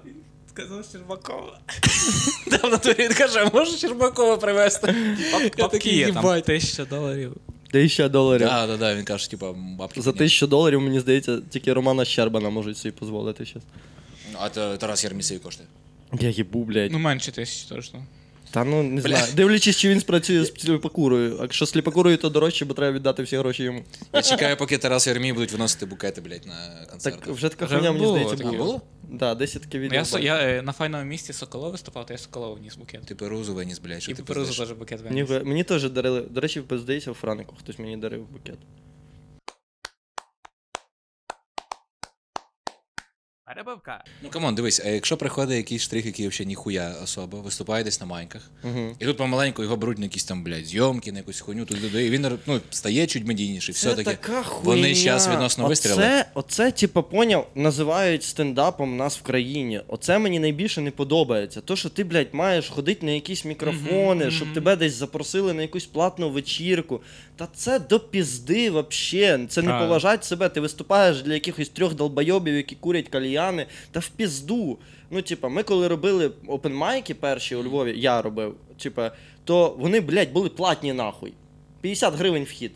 сказав Щербакова. <laughs> Там на турі він каже, можеш Щербакова привезти? Я такий, є там «Їбать». тисяча доларів. Тисяча доларів. Да, да, да, він каже, типа, бабки. За тисячу доларів, мені здається, тільки Романа Щербана можуть собі дозволити зараз. А то Тарас Єрмісей коштує. Я їбу, блядь. Ну, менше тисячі точно. Та ну не знаю. Дивлячись, чи він спрацює з сліпокурою. А Якщо з сліпокурою, то дорожче, бо треба віддати всі гроші йому. Я чекаю, поки Тарас і Армій будуть виносити букети, блядь, на Так концерти. вже така хуйня, мені було здається, була. Було? Да, десь я таке відео. я, со- бачив. я е, на файному місці Соколов виступав, то я Соколову ніс букет. Ти перузу виніс, блядь, що І ти Перузу пиздиш? теж букет Мені, виніс. мені теж дарили. До речі, здається, у Франику хтось мені дарив букет. Ну come on, дивись, а якщо приходить якийсь штрих, який взагалі ніхуя особа, виступає десь на майках, і тут помаленьку його беруть на якісь там, блядь, зйомки, на якусь хуйню, тут людей, і він ну, стає чуть медійніший, все таки. така хуйня. Вони зараз відносно вистріли. Оце, оце, типу, поняв, називають стендапом нас в країні. Оце мені найбільше не подобається. То, що ти, блядь, маєш ходити на якісь мікрофони, щоб тебе десь запросили на якусь платну вечірку. Та це до пізди вообще. Це не Правильно. поважать себе. Ти виступаєш для якихось трьох долбойобів, які курять кальяни, та в пізду. Ну, типа, ми коли робили опенмайки перші у Львові, я робив, типа, то вони, блядь, були платні нахуй. 50 гривень вхід.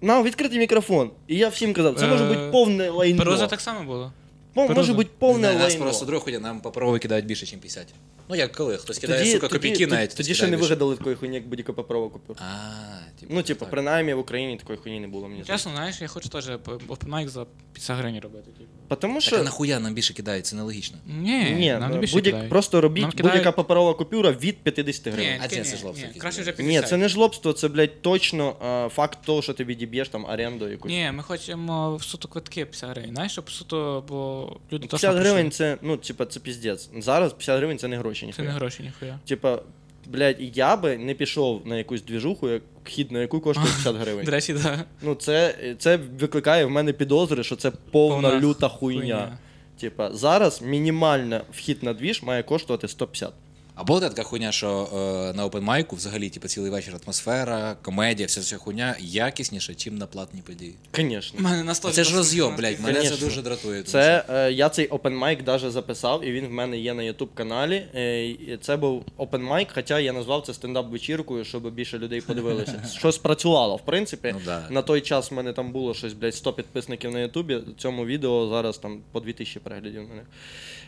На відкритий мікрофон. І я всім казав, це може Е, бути повне лайно. Пероза так само було. Може Перуза. бути повне Не, нас лайно. просто друг ходять, нам паперово кидають більше, ніж 50. Ну як коли? Хтось кидає, Тоді, сука, тоді, копійки тоді, навіть. тоді ще не вигадали такої хуйні, як будь-яка паперова купюра. А, типу, Ну, типу, так. принаймні в Україні такої хуйні не було, мені здається. Чесно, знаєш, я хочу теж опенайк за 50 гривень робити. типу. Тому Так а нахуя нам більше кидають, це нелогічно. Ні, Ні, нам не більше будь-як, кидають. просто робіть Нам кидають- будь-яка паперова купюра від 50 Ні, гривень. А таке це ні, жлобство ні, Краще вже 50. Ні, це не жлобство, це, блядь, точно а, факт того, що ти відіб'єш там оренду якусь. Ні, ми хочемо в суто квитки 50 гривень. Знаєш, щоб суто, бо люди 50 гривень це, ну, типа, це піздець. Зараз 50 гривень це не гроші, Це ніхуя. не гроші, ніхуя. Типа, блядь, я би не пішов на якусь двіжуху, як хід на яку коштує 50 гривень. До речі, так. Ну, це, це викликає в мене підозри, що це повна, Повна люта хуйня. хуйня. Типа, зараз мінімальний вхід на двіж має коштувати 150. А була така хуйня, що е, на опенмайку взагалі, типу, цілий вечір атмосфера, комедія, вся ця хуйня якісніше, чим на платній події. Звісно. У мене на 100 Це ж розйом, блядь, мене це Конечно. дуже дратує. тому Це е, я цей open mic даже записав, і він в мене є на YouTube каналі. Е, і це був open mic, хоча я назвав це стендап-вечіркою, щоб більше людей подивилося. <laughs> Що спрацювало, в принципі. Ну да. На той час в мене там було щось, блядь, 100 підписників на Ютубі. Цьому відео зараз там по 2000 переглядів на них.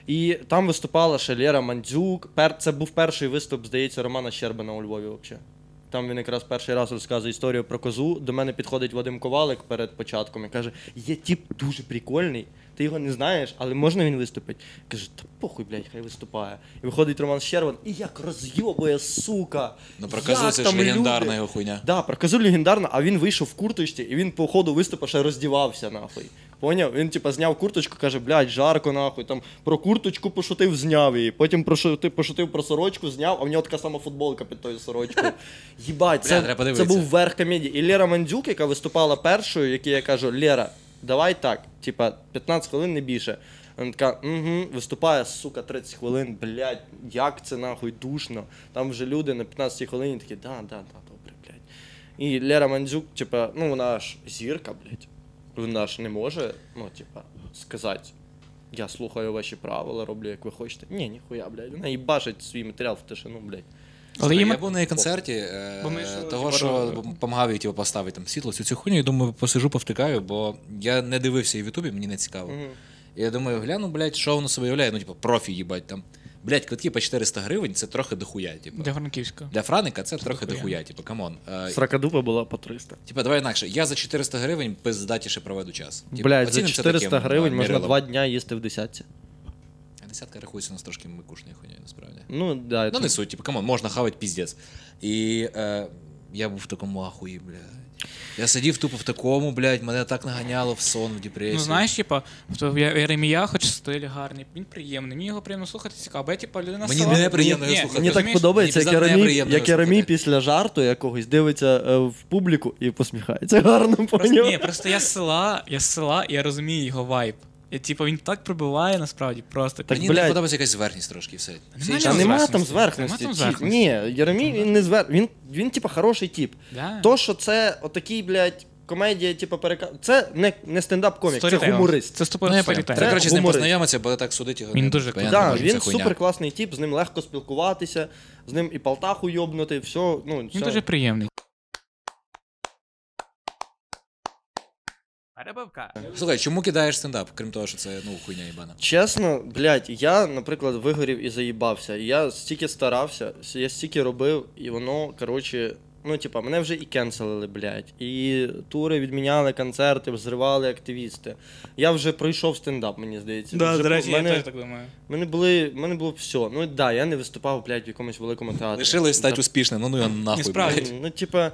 І там виступала ще Лера Мандзюк. Пер... Це був перший виступ, здається, Романа Щербина у Львові взагалі. Там він якраз перший раз розказує історію про козу. До мене підходить Вадим Ковалик перед початком і каже: є тіп дуже прикольний, ти його не знаєш, але можна він виступить? Каже, та похуй, блядь, хай виступає. І виходить Роман Щербан, і як розйобує, сука. Ну, про козу це ж легендарна люди?» його хуйня. Да, про козу легендарна, а він вийшов в курточці, і він по ходу виступу ще роздівався, нахуй. Поняв? Він, типа, зняв курточку, каже, блядь, жарко, нахуй. Там про курточку пошутив, зняв її. Потім про шути- пошутив про сорочку, зняв, а в нього така сама футболка під тою сорочкою. <laughs> Їбать, Бля, це, треба це був верх комедії. І Лера Мандзюк, яка виступала першою, якій я кажу, Лера, давай так, типа, 15 хвилин не більше. Вона така, угу, виступає, сука, 30 хвилин, блядь, як це нахуй душно. Там вже люди на 15 хвилині такі, да, да, да, добре, блядь. І Лера Мандзюк, типа, ну вона ж зірка, блядь. Вона ж не може, ну, типа, сказати, я слухаю ваші правила, роблю як ви хочете. Ні, ніхуя, блядь. Вона їбашить свій матеріал в тишину, блядь. Але я був на її концерті, е, Бо ми ж, того, типу, що допомагав їй типу, поставити там світло, цю цю хуйню, і думаю, посижу, повтикаю, бо я не дивився її в Ютубі, мені не цікаво. І я думаю, гляну, блядь, що воно себе являє, ну, типу, профі, їбать там. Блядь, квитки по 400 гривень це трохи дохуя, типу. Для Франківська. Для Франика це трохи дохуя. дохуя, типу, come on. Е, Сракадупа була по 300. Типа, давай інакше. Я за 400 гривень пиздатіше проведу час. Типу, Блядь, за оцінимо це 400 таким, гривень е, можна мірилом. два дня їсти в десятці. А Десятка рахується у нас трошки микушною хуйнею, насправді. Ну, да, Ну, це- не суть, типу, come on, можна хавати піздець. І е, я був в такому ахуї, блядь. Я сидів тупо в такому, блядь, мене так наганяло в сон, в депресію. Ну знаєш, типа, в Єремія, хоч стиль гарний, він приємний, мені його приємно слухати цікаво, бо я типа людина Мені- села. не приємно його ні, слухати. Мені так розумієш? подобається, як пізда Яремій, неприємно як Яремій слухати. після жарту якогось дивиться е, в публіку і посміхається. Гарно Просто, поняв. ні, просто я з села, я з села, і я розумію його вайб. І типу він так прибиває насправді просто. Так, Мені блядь. не подобається якась зверхність трошки, і все. Всі Нема інші- Та там нема зверхності. там зверхності. Нема там Ті- зверхності. Ні, Єремій він не звер... Він, він типа хороший тіп. Да. То, що це отакий, блядь, комедія, типу, перека... Це не, не стендап-комік, це гуморист. Це Ну, я. Треба, коротше, з ним гуморист. познайомитися, бо так судить його. Він не- дуже я не Так, можу, він хуйня. супер класний тіп, з ним легко спілкуватися, з ним і полтаху йобнути, все. Ну, Він все. дуже приємний. Перебивка. Слухай, чому кидаєш стендап, крім того, що це ну хуйня їбана? Чесно, блядь, я, наприклад, вигорів і заїбався. Я стільки старався, я стільки робив, і воно, коротше, ну, типа, мене вже і кенселили, блядь. І тури відміняли, концерти, зривали активісти. Я вже пройшов стендап, мені здається. Да, Вже до речі, я мене, теж так думаю. мене були, мене було все. Ну да, я не виступав, блядь, в якомусь великому театрі. Лишилось стати успішним, ну ну його нахуй, блядь. Ну, типа,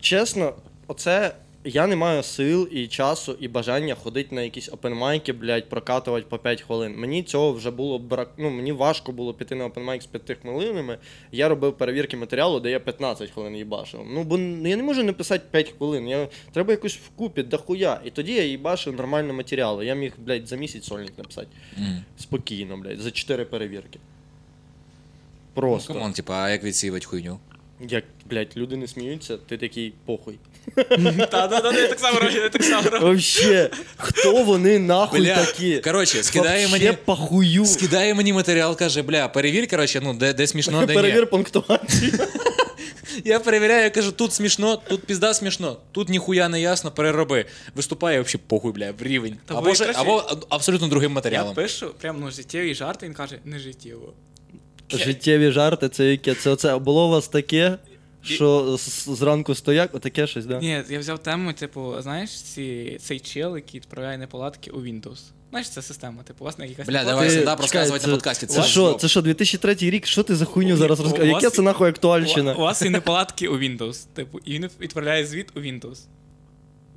чесно, оце. Я не маю сил і часу, і бажання ходити на якісь опенмайки, блядь, прокатувати по 5 хвилин. Мені цього вже було брак. Ну, мені важко було піти на опенмайк з 5 хвилинами. Я робив перевірки матеріалу, де я 15 хвилин їбашив. Ну, бо я не можу написати 5 хвилин. Я... Треба якось вкупі, дохуя. І тоді я їбашив нормально матеріали. Я міг, блядь, за місяць сольник написати. Мгм. Спокійно, блядь, за 4 перевірки. Ну, Просто. come on, типа, а як відсіювати хуйню? Як, блядь, люди не сміються, ти такий похуй. Та, да, да, я так само роблю, я так само роблю. Вообще, хто вони нахуй Бля, такі? коротше, скидає Вообще мені, похую. скидає мені матеріал, каже, бля, перевір, коротше, ну, де, де смішно, де ні. Перевір пунктуацію. <laughs> Я перевіряю, я кажу, тут смішно, тут пізда смішно, тут ніхуя не ясно, перероби. Виступає взагалі похуй, бля, в рівень. Та або, ви, же, коротше, або абсолютно другим Я матеріалом. пишу прям ну, життєві жарти, він каже, не життєво. Життєві жарти, це яке? Це оце було у вас таке, що зранку стояк, отаке щось, да? Ні, я взяв тему, типу, знаєш, ці, цей чел, який відправляє неполадки у Windows. Знаєш, це система, типу, у вас на якась Бля, давай Ти- стендап розказувати на це- подкасті. Це ж що, це що, 2003 рік? Що ти за хуйню зараз У- розказуєш? Яке це нахуй У, актуальщина? у вас є неполадки у Windows, типу, і він відправляє звіт у Windows.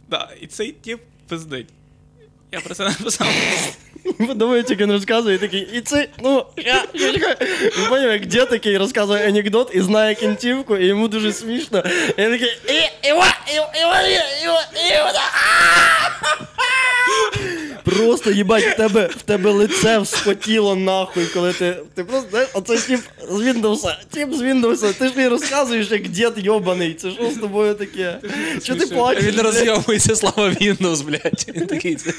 Да, і цей тип пиздить. Я про це написав. Подумаю, як він розказує, такий, і це, ну, я, я чекаю. Він поняв, як дід такий розказує анекдот і знає кінцівку, і йому дуже смішно. І він такий, і, іва, іва, іва, іва, іва, Просто їбать, в тебе, в тебе лице вспотіло нахуй, коли ти. Ти просто знаєш, оце тип з Windows, тип з Windows, ти ж не розказуєш, як дід йобаний. Це що з тобою таке? Що ти плачеш? Він розйомується, слава Windows, блядь. Він такий. це-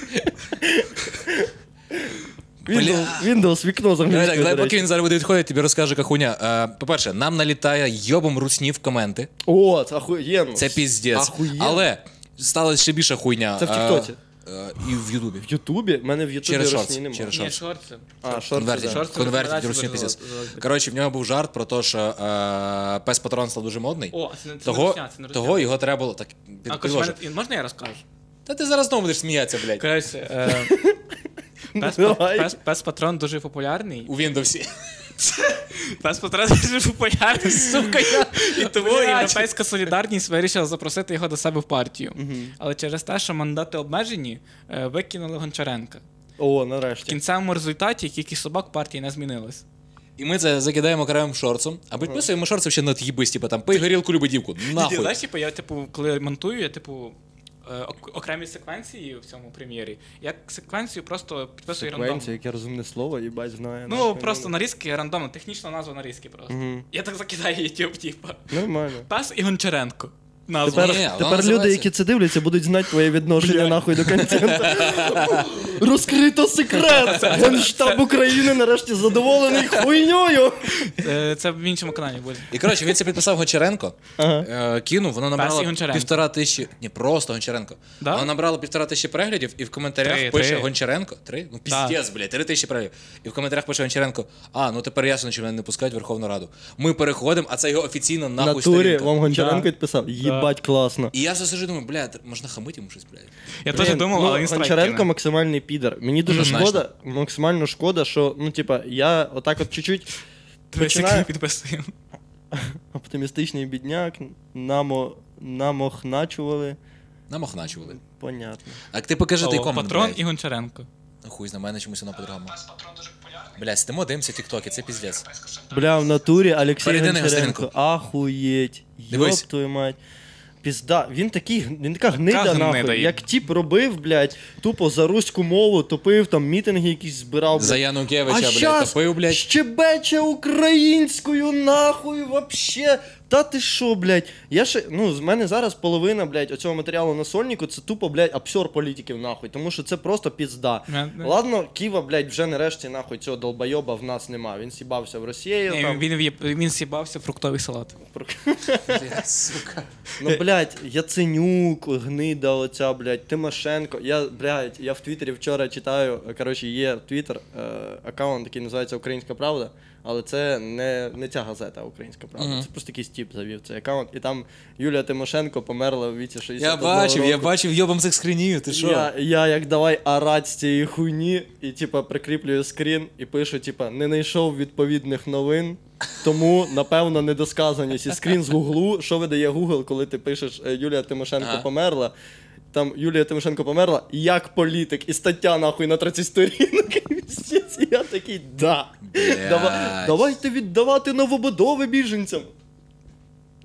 Windows, Windows, вікно з Давай так, давай, поки він зараз буде відходити, тобі розкаже кахуня. Е, По-перше, нам налітає йобом русні в коменти. О, це охуєнно. Це піздець. Ахуєнно. Але сталася ще більша хуйня. Це в Е, Тіктоці? е, І в Ютубі. В Ютубі? В мене в Ютубі Через шорти, немає. через Ні, шорти. шорти. А, шорти, Конвертить, да. Шорти ручний дуже піздець. Коротше, в нього був жарт про те, що е, пес патрон став дуже модний. О, це, не- це того, не русня, це не русня. того його треба було так. під- А, коротше, мене- можна я розкажу? Та ти зараз знову будеш сміятися, блядь. Коротше, е, <laughs> пес, Давай. пес, пес патрон дуже популярний. У Windows. <laughs> Пес патрон дуже популярний, сука. І тому. Європейська солідарність вирішила запросити його до себе в партію. Але через те, що мандати обмежені, е, викинули Гончаренка. О, нарешті. В кінцевому результаті кількість собак партії не змінилась. І ми це закидаємо окремим шорцом, а підписуємо шорт ще на типу там пий горілку, люби дівку. Ти Нахуй. знаєш, типу, я типу, коли монтую, я типу. Е, ок- Окремі секвенції в цьому прем'єрі. Я секвенцію просто підписую рандомно. Секвенція, яке розумне слово, їбать знає. Ну, нахуй. просто нарізки рандомно, технічна назва нарізки просто. Мгм. Я так закидаю YouTube, типу. Нормально. Пес і Гончаренко. Назва. Тепер, Ні, вона тепер люди, називається- які це дивляться, будуть знати твоє відношення нахуй до контенту. <laughs> Розкрито секрет! Генштаб України нарешті задоволений хуйньою. Е, Це в іншому каналі буде. І коротше, він це підписав Гончаренко, Ага. е, кинув, воно набрало Гончаренко. півтора тисячі. Ні, просто Гончаренко. Да? Воно набрало півтора тисячі переглядів, і в коментарях Три, пише три. Гончаренко. Три? Ну піздець, блядь, три тисячі переглядів. І в коментарях пише Гончаренко: а, ну тепер ясно, що мене не пускають в Верховну Раду. Ми переходимо, а це його офіційно нахуй натурі сторінка. вам Гончаренко Да. відписав. Їбать класно. І я все сижу думаю, блядь, можна хамити йому щось, блядь. Я Блін, теж думав, ну, але він Гончаренко кине. максимальний підер. Мені дуже шкода, максимально шкода, що, ну, типа, я отак от чуть-чуть починаю- підписуємо. <laughs> оптимістичний бідняк, намо, намохначували. Намахначували. Понятно. А ти покажи той О, комент, Патрон блядь. і Гончаренко. Ну, Хуй на мене чомусь воно по-другому. Блядь, сидимо, дивимося тіктоки, це піздець. Бля, в натурі Олексій Гончаренко. Дивись. Йоп твою мать. Пізда, він такий, він така гнида гнида нахуй. є. Як тіп робив, блядь, тупо за руську мову, топив, там мітинги якісь збирав. За. Янукевича, а блядь, топив, блядь. щебече українською, нахуй, вообще. Та ти що, блядь? Я ще, ну, з мене зараз половина, блядь, оцього матеріалу на сольнику, це тупо, блядь, обсьор політиків, нахуй, тому що це просто пізда. Не- не- Ладно, Ківа, блядь, вже нарешті, нахуй, цього долбойоба в нас нема. Він сібався в Росії. Ні, там. він, він, він сібався фруктовий салат. <laughs> <laughs> Сука. Ну, блядь, Яценюк, гнида оця, блядь, Тимошенко. Я, блядь, я в Твіттері вчора читаю, коротше, є Твіттер, е, аккаунт, який називається Українська Правда, але це не, не ця газета Українська Правда. Мгм. Це просто якийсь тіп завів цей аккаунт. І там Юлія Тимошенко померла в віці 60 Я бачив, я бачив йобом цих скринів, ти що? Я, я як давай орать з цієї хуйні, і типа прикріплюю скрін і пишу, типа, не знайшов відповідних новин, тому напевно недосказаність. І скрін з гуглу, що видає Google, коли ти пишеш е, Юлія Тимошенко Ага. померла. Там Юлія Тимошенко померла як політик, і стаття нахуй на 30 сторінок. Пиздець, і я такий, да. Дава- давайте віддавати новобудови біженцям.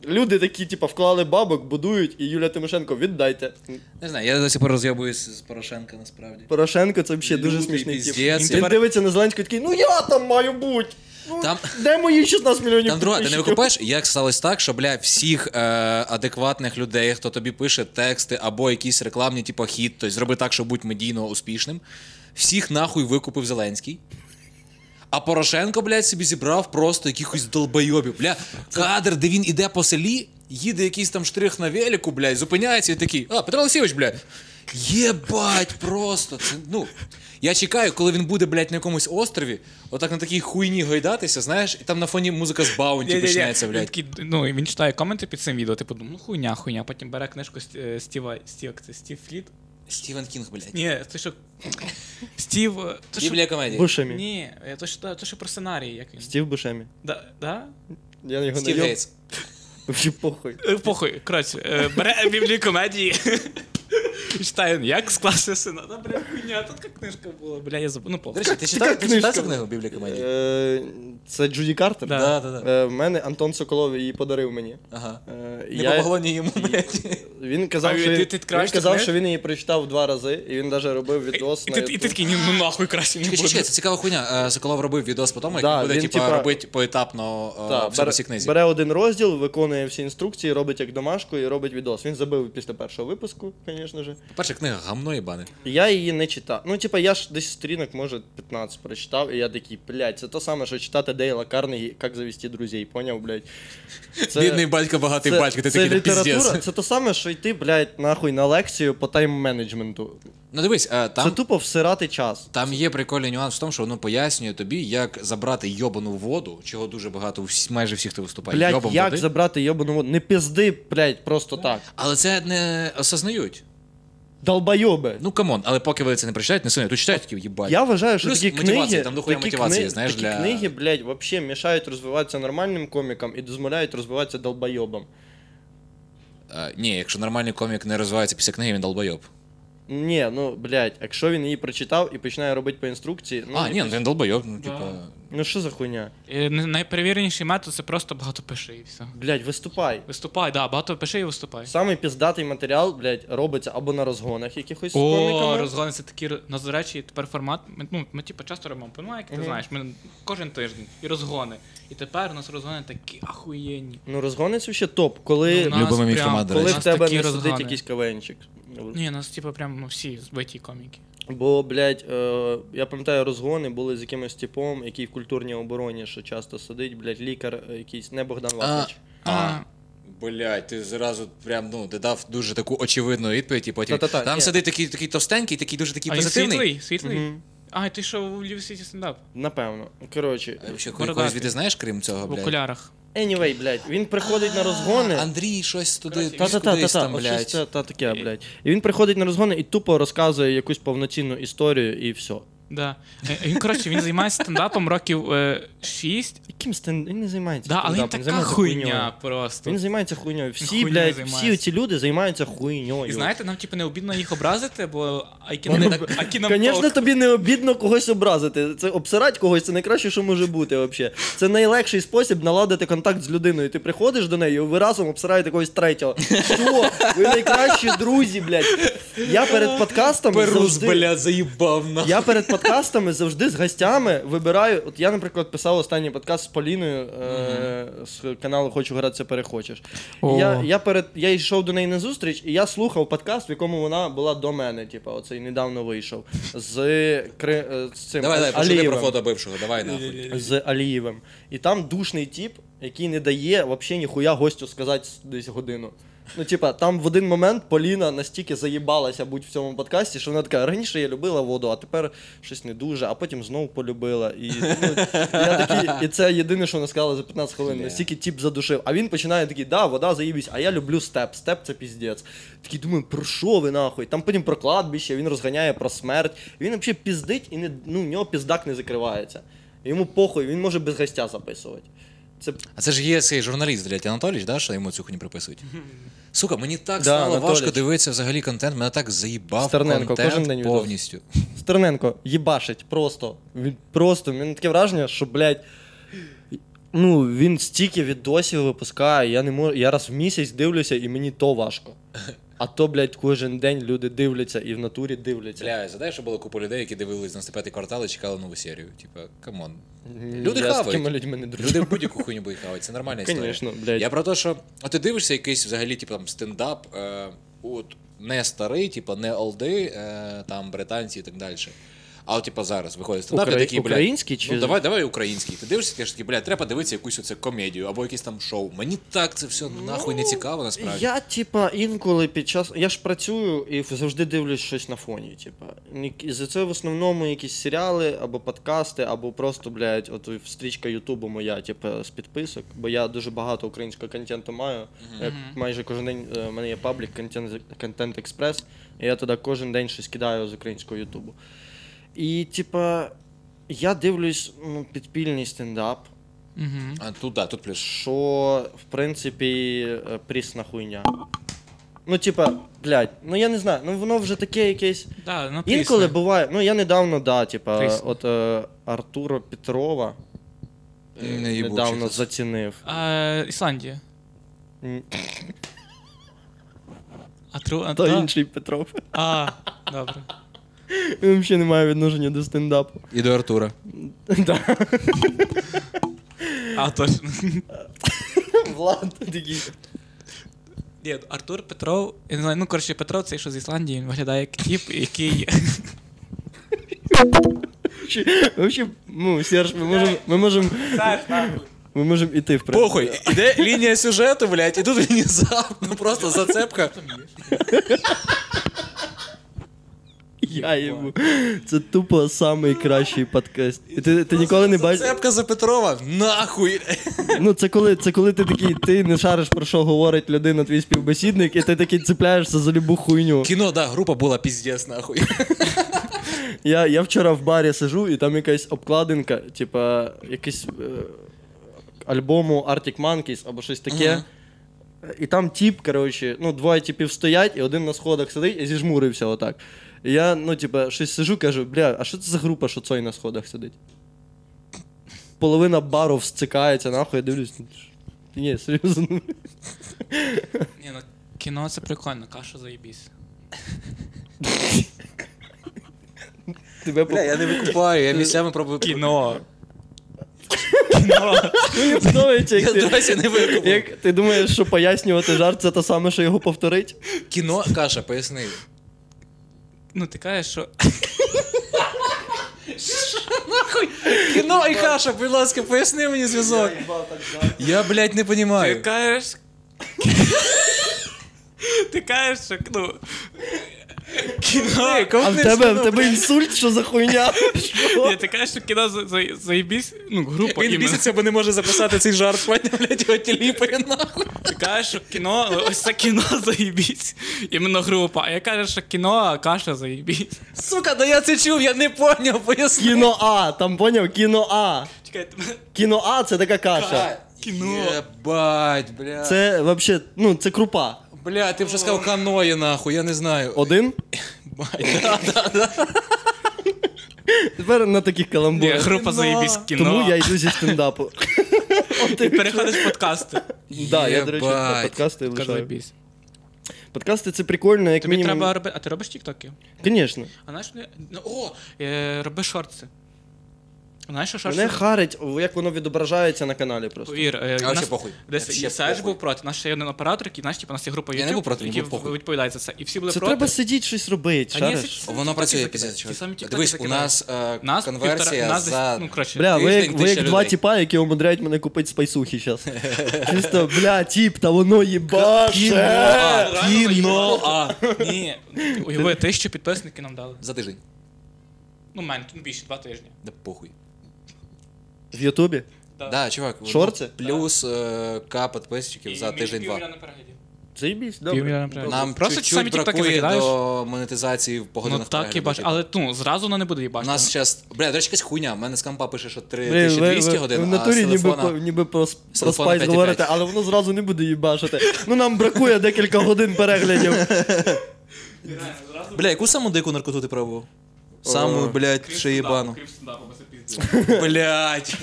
Люди такі, типа, вклали бабок, будують, і Юлія Тимошенко, віддайте. Не знаю, я до сих пор розйобуюсь з Порошенка, насправді. Порошенко це взагалі дуже смішний тип. Він Він дивиться на Зеленського такий, ну я там маю бути. Ну, Там- Де мої 16 мільйонів Там друга, ти не викупаєш, як сталося так, що бля, всіх е, адекватних людей, хто тобі пише тексти або якісь рекламні, типу хіт, тобто зроби так, щоб будь медійно успішним. Всіх нахуй викупив Зеленський. А Порошенко, блядь, собі зібрав просто якихось долбойобів. Бля, кадр, де він іде по селі, їде якийсь там штрих на велику, блядь, зупиняється і такий. А, Петро Олексійович, блядь. Єбать, просто. Це, ну, я чекаю, коли він буде, блядь, на якомусь острові, отак на такій хуйні гойдатися, знаєш, і там на фоні музика з Баунті починається, блядь. такий, ну, і він читає коменти під цим відео, типу, ну хуйня, хуйня. Потім бере книжку е, Стіва, Стів, як це, Стів Фліт. Стівен Кінг, блядь. Ні, це що. Стів. е, То, що... Біблія комедії. Бушемі. Ні, е, то що, то, що про сценарій, як він. Стів Бушемі. Да, да? Я його Стів не Гейтс. <laughs> Взагалі похуй. Е, Похуй, коротше, е, бере <laughs> біблію комедії. І читає, як склався сина. Да, бля, хуйня, тут як книжка була, бля, я забув. Ну, До речі, ти читав, ти читав цю книгу Біблія комедії? Е, Це Джуді Картер? Да. Да, да, да. Е, В мене Антон Соколов її подарив мені. Ага. Е, Не я- помогло ні йому, блядь. Він казав, що, він, ти він казав, що він її прочитав два рази, і він навіть робив відос І на ти, і ти YouTube. такий, ні, ну нахуй краще не Чекай, чекай, це цікава хуйня. Е, Соколов робив відос по тому, як Да, він буде, він, типа, типа, робити поетапно е, бере, по книзі. бере один розділ, виконує всі інструкції, робить як домашку і робить відос. Він забив після першого випуску, звісно ж. По-перше, книга гамно їбане. Я її не читав. Ну, типа, я ж десь сторінок, може, 15 прочитав, і я такий, блядь, це то саме, що читати Дейла Карнегі, як завести друзей, поняв, блядь. Бідний батько, багатий батько, ти це такий література, піздець. це то саме, що йти, блядь, нахуй на лекцію по тайм-менеджменту. Ну дивись, е, Це там, тупо всирати час. там є прикольний нюанс в тому, що воно пояснює тобі, як забрати йобану воду, чого дуже багато, у всі- майже всі, хто виступає, Блядь, йобом як води. забрати йобану воду? Не пизди, блядь, просто так. Але це не осознають. Долбойоби. Ну come on, але поки ви це не прочитаєте, не сильно. Тут читають такі їбать. Я вважаю, що Плюс такі мотивація, книги, там дохуя такі, мотивації, кни- знаєш, такі для- книги, блядь, вообще мішають розвиватися нормальним комікам і дозволяють розвиватися долбойобам. Е, ні, якщо нормальний комік не розвивається після книги, він долбойоб. Ні, ну, блядь, якщо він її прочитав і починає робити по інструкції, ну, а, ні, якось- він долбойоб, ну, Да. типа. ну що за хуйня? Е, не- Найперевіреніший метод це просто багато пиши і все. Блядь, виступай. Виступай, да, багато пиши і виступай. Самий піздатий матеріал, блядь, робиться або на розгонах якихось з О, коміками. розгони це такі. Ну, до речі, тепер формат. Ми, ну, ми типу, часто робимо панва, як ти Мгм. знаєш, ми кожен тиждень і розгони. І тепер у нас розгони такі ахуєнні. Ну, розгони це ще топ. Коли, Ну, у нас мій формат, до коли речі. в нас тебе такі не сидить розгони. якийсь кавенчик. Ні, нас, типу, прям ну, всі збиті коміки. Бо, блядь, е, я пам'ятаю, розгони були з якимось типом, який в культурній обороні ще часто сидить, блядь, лікар е, якийсь, не Богдан Васильович. А, блядь, ти зразу прям, ну, ти дав дуже таку очевидну відповідь, і потім. Та-та-та, Там ні. сидить такий, такий товстенький, такий дуже такий А він позитивний. світлий? Світлий? Мгм. А, ти що у Львів Сіті стендап? Напевно. Коротше, А Ще Бородатий. когось від знаєш, крім цього, В блядь? окулярах. Anyway, блядь, він приходить на розгони. Андрій щось туди, та, там, блядь. та, та таке, блядь. І він приходить на розгони і тупо розказує якусь повноцінну історію і все. Да. Е, Він, коротше, він займається стендапом років е, 6. Яким стен... Він не займається. Да, але він стендапом, така займається хуйня хуйньою. просто. Він займається хуйньою. Всі, Хуйньою блядь, займається. всі ці люди займаються хуйньою. І знаєте, нам типу не обідно їх образити, бо Вони акі Звісно, тобі не обідно когось образити. Це обсирати когось це найкраще, що може бути взагалі. Це найлегший спосіб наладити контакт з людиною. Ти приходиш до неї, і ви разом обсираєте когось третього. Що? Ви найкращі друзі, блядь. Я перед подкастом Перус, завжди... блядь, заїбав на. Я перед. Подкастами завжди з гостями вибираю. От я, наприклад, писав останній подкаст з Поліною е- з каналу Хочу гратися, перехочеш. Я, я, перед, я йшов до неї на зустріч, і я слухав подкаст, в якому вона була до мене. Типу, оцей недавно вийшов. З, Кри... е, з цим Давай, давай, Алієвим. про фото бившого, давай нахуй. з Алієвим. І там душний тіп, який не дає взагалі ніхуя гостю сказати десь годину. Ну, типа, там в один момент Поліна настільки заїбалася бути в цьому подкасті, що вона така, раніше я любила воду, а тепер щось не дуже, а потім знову полюбила. І, ну, я такий, і це єдине, що вона сказала за 15 хвилин. Настільки тіп задушив. А він починає такий, да, вода заїбісь, а я люблю степ. Степ це піздець. Такий думаю, про що ви нахуй? Там потім про кладбище, він розганяє про смерть. Він взагалі піздить і не, ну, в нього піздак не закривається. Йому похуй, він може без гостя записувати. Це А це ж є цей журналіст, блядь, Анатолійович, да, що йому цю хуйню приписують? <laughs> Сука, мені так Да, стало Анатолійович. важко дивитися взагалі контент, мене так заїбав Стерненко, контент кожен день відос. повністю. Стерненко їбашить просто. Він просто. У мене таке враження, що, блядь. Ну, він стільки відосів випускає, я не можу. Я раз в місяць дивлюся, і мені то важко. <laughs> А то, блядь, кожен день люди дивляться і в натурі дивляться. Бля, задай, що було купу людей, які дивились на 105 квартал і чекали нову серію. Типа, come on. Люди я з хавають. такими людьми не дружу. Люди <laughs> будь-яку хуйню будуть хавати, це нормальна історія. Конечно, блядь. Я про те, що а ти дивишся якийсь взагалі, типу, там стендап, е, от, не старий, типу, не олди, е, там британці і так далі. А от, типу, зараз виходить стендап, Украї- і такий, блядь, український чи- Ну, давай, давай український. Ти дивишся, кажеш такий, блядь, треба дивитися якусь оце комедію або якесь там шоу. Мені так це все нахуй не цікаво, насправді. Я, типа, інколи під час. Я ж працюю і завжди дивлюсь щось на фоні. Типа. І за це в основному якісь серіали або подкасти, або просто, блядь, от стрічка Ютубу моя, типа, з підписок. Бо я дуже багато українського контенту маю. Як майже кожен день е, в мене є паблік контент, контент експрес, і я туди кожен день щось кидаю з українського Ютубу. І, типа, я дивлюсь ну, підпільний стендап. Угу. А тут, да, тут плюс. що, в принципі, е, прісна хуйня. Ну, типа, блядь, ну я не знаю, ну воно вже таке якесь. Да, ну, Інколи буває, ну я недавно, да, типа, от е, Артура Петрова е, Не недавно чесно. зацінив. А, Ісландія. М, А, тру... а, То інший Петров. а, добре. Він взагалі не має відношення до стендапу. І до Артура. Да. А, точно. Влад такий. Ні, Артур Петров, я не знаю, ну коротше, Петров, цей, що з Ісландії, він виглядає як тіп, який. Чи- Вообще, ну, Серж, ми можемо ми можем, ми можем іти в принципі. Похуй, іде лінія сюжету, блядь, і тут внезапно просто зацепка. Я йому. Це тупо самий кращий подкаст. І ти, ти ніколи не бачиш. Зацепка за Петрова, нахуй. Ну, це коли, це коли ти такий, ти не шариш про що говорить людина, твій співбесідник, і ти такий цепляєшся за любу хуйню. Кіно, да, група була піздець, нахуй. Я, я вчора в барі сижу, і там якась обкладинка, типа, якийсь е, альбому Arctic Monkeys або щось таке. І там тіп, коротше, ну, двоє типів стоять, і один на сходах сидить і зіжмурився отак. І я, ну, типа, щось сижу, кажу, бля, а що це за група, що цой на сходах сидить? Половина бару всцикається, нахуй, я дивлюсь. ну, Ні, серйозно. ну, Ні, ну кіно це прикольно, каша заєбісь. Тебе Бля, я не викупаю, я <laughs> місцями пробую. Кіно. Кіно. Мені подобається, як Я ти, досі не як ти думаєш, що пояснювати жарт це те саме, що його повторить? Кіно, каша, поясни. Ну, ти кажеш, що. Нахуй, кіно і каша, будь ласка, поясни мені зв'язок. Я, блядь, не Ти понімаю. кажеш. Ти кажеш, що ну. Кіно. А в тебе, в тебе інсульт, що за хуйня? Ні, ти кажеш, що кіно за- за- заєбісь. Ну, група Він іменно. біситься, бо не може записати цей жарт, блядь, його тіліпає нахуй. Ти кажеш, що кіно, ось це кіно <laughs> заєбісь. Іменно група. А я кажу, що кіно, каша заєбісь. Сука, да я це чув, я не поняв, поясни. Кіно А, там поняв? Кіно А. Чекайте. Кіно А це така каша. Кіно. Єбать, бля. Це вообще, ну, це крупа. Бля, ти вже сказав каної, нахуй, я не знаю. Один. <laughs> Да, да, да. Тепер на таких Ні, каламбурах. група заєбісь кіно. Тому я йду зі стендапу. От Ти ти переходиш в подкасти. Да, я, до речі, Єбать. подкасти лишаю. Подкасти це прикольно, як Тобі мінімум. треба робити. А ти робиш тіктоки? Звісно. А знаєш, не- ну, о, е, роби шорти. Знаєш, що? Мене харить, як воно відображається на каналі просто. Повір, е, А у нас- похуй. Десь Вообще і похуй. був проти. Наш ще є один оператор, який, знаєш, типу, у нас є група YouTube, Я не був проти, мені які було похуй. відповідають за це. І всі були Це проти. треба сидіти щось робити, А ні, шариш. це- Воно Тіктоки працює закидають. піздець. Ті чувак. тіктоки Дивись, у закидають. нас е, Нас конверсія півтора- нас десь, за ну, коротше, Бля, ви, як- тиждень ви як тисяча два людей. тіпа, які умудряють мене купити спайсухи зараз. Чисто, бля, тіп, та воно їбаше. Реально, Кіно. а. Ні, <laughs> уяви, тисячу підписників нам дали. За тиждень. Ну, менше, ну більше, два тижні. Да похуй. В Ютубі? Да, чувак. Шорти? Плюс е, К підписчиків за тиждень-два. переглядів. Заєбісь, Півмільйона добре. переглядів. Нам Просто чуть-чуть самі тіктоки бракує закидаєш? до монетизації по Ну так і типу. але ну, зразу вона не буде У нас зараз, бля, до речі, якась хуйня. У мене з компа пише, що Блін, ви, 3200 ви, годин, в а з натурі ніби, телефона... по- ніби про, с- про телефона спайс 5,5. говорите, але воно зразу не буде їбашити. Ну нам бракує декілька годин переглядів. Бля, яку саму дику наркоту ти пробував? Саму, блядь, ще Блядь.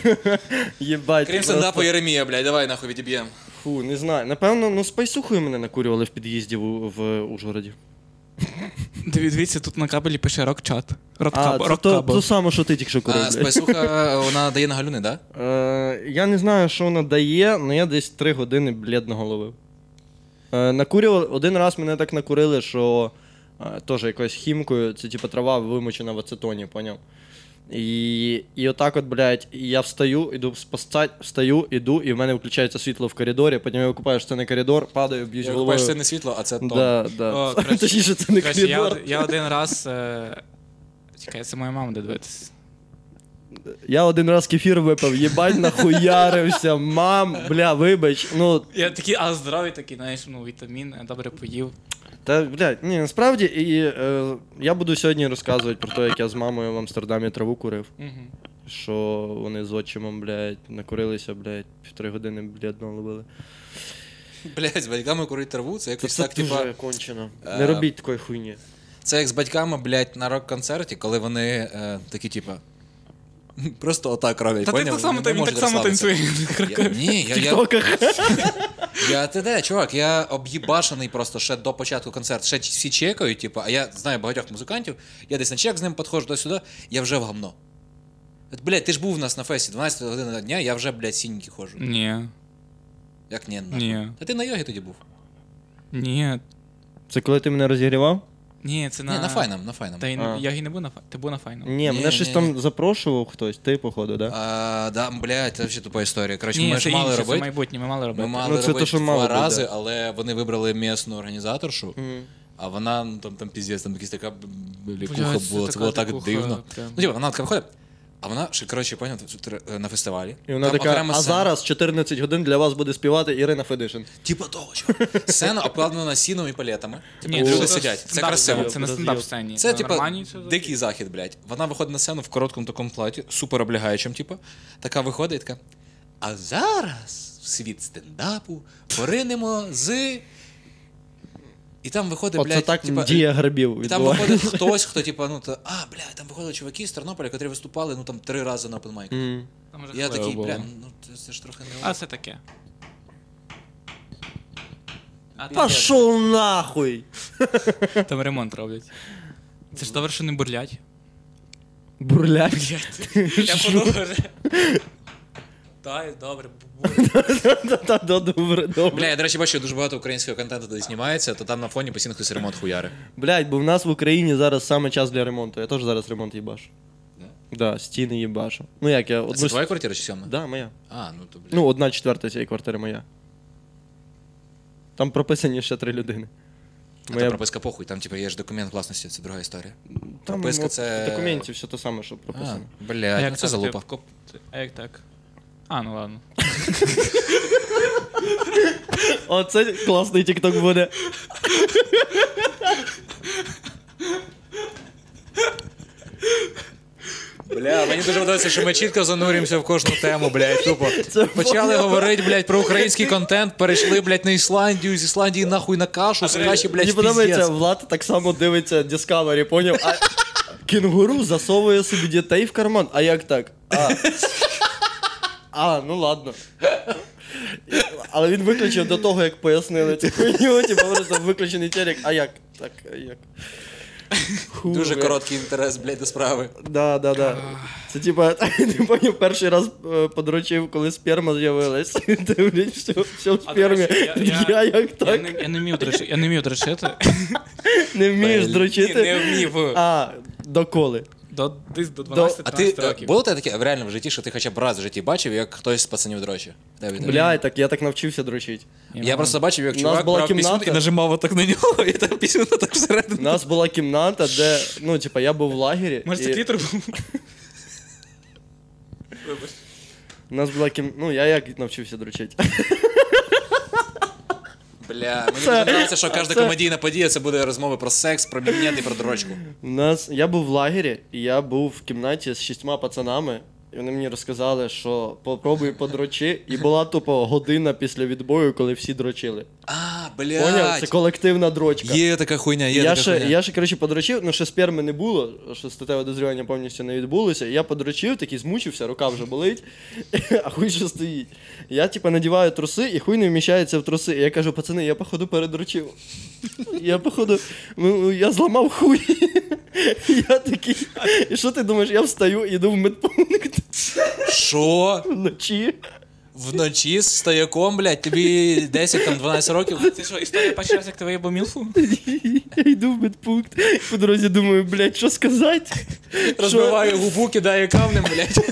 Єбать. Крім просто. стендапу Єремія, блядь, давай нахуй відіб'єм. Фу, не знаю. Напевно, ну спайсухою мене накурювали в під'їзді в, в Ужгороді. Диві- Дивіться, тут на кабелі пише рок-чат. А, Рок-каб- це то, Рок-кабел. то саме, що ти тільки що курив. А блядь. спайсуха, вона дає на галюни, да? Е, я не знаю, що вона дає, але я десь три години бледного ловив. Е, накурювали, один раз мене так накурили, що е, теж якоюсь хімкою, це типу трава вимочена в ацетоні, поняв? І, і отак от, блядь, я встаю, іду спасать, встаю, іду, і в мене включається світло в коридорі, потім я викупаю, що це не коридор, падаю, б'юсь Я головою. бачиш, це не світло, а це тон. Да, да. О, <laughs> коротше, Точніше, це не я, коридор. од- я один раз. Е... Чекай, це моя мама буде дивитися. Я один раз кефір випив, їбать, нахуярився, мам, бля, вибач. Ну, Я такий, а здоровий такий, знаєш, ну, вітамін, добре поїв. Та, блядь, ні, насправді, і е, я буду сьогодні розказувати про те, як я з мамою в Амстердамі траву курив. Угу. Що вони з отчимом, блядь, накурилися, блядь, півтори години, блядь, ловили. Блядь, з батьками курить траву, це якось Це так, типа. кончено. е, Не робіть такої хуйні. Це як з батьками, блядь, на рок-концерті, коли вони е, такі, типа. <laughs> Просто отак роблять. Та ти так само, він так само танцює. <laughs> Ні, я, я, <laughs> я ти де, чувак, я об'їбашений просто ще до початку концерту. Ще всі чекають, типу, а я знаю багатьох музикантів, я десь на чек з ним підходжу до сюди, я вже в гамно. От, блядь, ти ж був у нас на фесі 12 година дня, я вже, блядь, сіньки ходжу. Ні. Як ні, нахуй. Ні. Та ти на йогі тоді був. Ні. Це коли ти мене розігрівав? Ні, це на. Ні, на файнам, на файнам. Та й А. я й не був на фай. Ти був на файному. Ні, мене Ні, щось ні, там ні. запрошував хтось, ти, походу, да? А, да, блядь, це взагалі тупа історія. Коротше, Ні, ми це ж мали інше, це робити. майбутнє, ми мали робити. Ми мали Ну, це робити то, що мало два бути, рази, да. але вони вибрали місну організаторшу, а вона ну, там, там піздець, там якась така лікуха це була, це така було так дивно. прям. Ну, типу, вона така виходить, а вона ще, коротше, поняв, на фестивалі. І вона Там така, окрема а сцена. зараз 14 годин для вас буде співати Ірина Федишин. Типа того, що. Сцена обкладена сіном і палетами. Типу, Ні, люди це сидять. Це стендап красиво. сцена, Це не стендап сцені. Це, типа, дикий захід, блядь. Вона виходить на сцену в короткому такому платі, супер облягаючим, типу. Така виходить, і така. А зараз в світ стендапу поринемо з. І там виходить, Оце блядь, так типа, дія грабів і там виходить хтось, хто, типа, ну, то, а, блядь, там виходили чуваки з Тернополя, які виступали, ну, там, три рази на. Там вже Я хвилево такий, було. бля, ну, це, це ж трохи не А це таке. А там, Пошов нахуй! <laughs> там ремонт роблять. Це ж добре, що не бурлять. Бурлять. Я подумав вже. Так, добре. Та, добре, добре. Бля, я, до речі, бачу, дуже багато українського контенту де знімається, то там на фоні постійно хтось ремонт хуяри. Блять, бо в нас в Україні зараз саме час для ремонту. Я теж зараз ремонт їбашу. Да, стіни їбашу. Ну як я А одну. це твоя квартира чи сьома? Да, моя. А, ну то, бля. Ну, одна четверта цієї квартири моя. Там прописані ще три людини. А то прописка похуй, там, типу, є ж документ власності, це друга історія. Там прописка ну, це- В документі все те саме, що А, прописано. блядь, ну це залупа. ти А як так? А, ну ладно. <laughs> О, це класний тікток буде. Бля, мені дуже подобається, що ми чітко занурюємося в кожну тему, блядь, тупо. Це Почали говорити, блядь, про український контент, перейшли, блядь, на Ісландію, з Ісландії нахуй на кашу, з каші, блядь, Мені в подобається, піздець. Влад так само дивиться Discovery, поняв? А кінгуру засовує собі дітей в карман. А як так? А, а ну ладно. Але він виключив до того, як пояснили цю хуйню, типу просто виключений телек. А як? Так, а як? Фу, Дуже бля. короткий інтерес, блядь, до справи. Да, да, да. Це типа, <laughs> ти поняв, перший раз е, подрочив, коли сперма з'явилась. <laughs> Ти, блядь, все, все в А, до спермі. речі, я- я- Я як Я так? не, я не вмів. Я не вмів дрочити. <laughs> Не вмієш дрочити? Не вмів. А, доколи? До, десь до А ти 12-13 е, років. було тебе таке в реальному житті, що ти хоча б раз в житті бачив, як хтось з пацанів дрочить? Блядь, так я так навчився дрочити. Я просто бачив, як У нас чувак була брав пісню кімната. і нажимав отак на нього, <laughs> і там пісню так У всередину. нас була кімната, де, ну, типа, я був в лагері. Може, це і клітер був? <laughs> У нас була кім... Ну, я як навчився дрочити. <laughs> Бля, мені Це- дуже подобається, що кожна це- комедійна подія це буде розмови про секс, про мінет і про дрочку. У нас я був в лагері, і я був в кімнаті з шістьма пацанами, і вони мені розказали, що попробуй подрочи, і була тупо година після відбою, коли всі дрочили. А, Поняв? Це колективна дрочка. Є така хуйня, є я, така ще, хуйня. я ще, коротше, подрочив, ну ще сперми не було, що статеве дозрівання повністю не відбулося. Я подрочив, такий змучився, рука вже болить, <laughs> а хуй ще стоїть. Я, типа, надіваю труси, і хуй не вміщається в труси. І я кажу, пацани, я походу передрочив. <laughs> Я, походу, ну, я зламав хуй. <laughs> Я такий, і що ти думаєш, я встаю і йду в медпункт Що? вночі. Вночі з стояком, блядь, тобі 10 там 12 років. Це що, історія перший раз, як ти виїбав Мілфу? Я йду в медпункт. По дорозі думаю, блядь, що сказати? Розбиває губу, кидає камнем, блядь.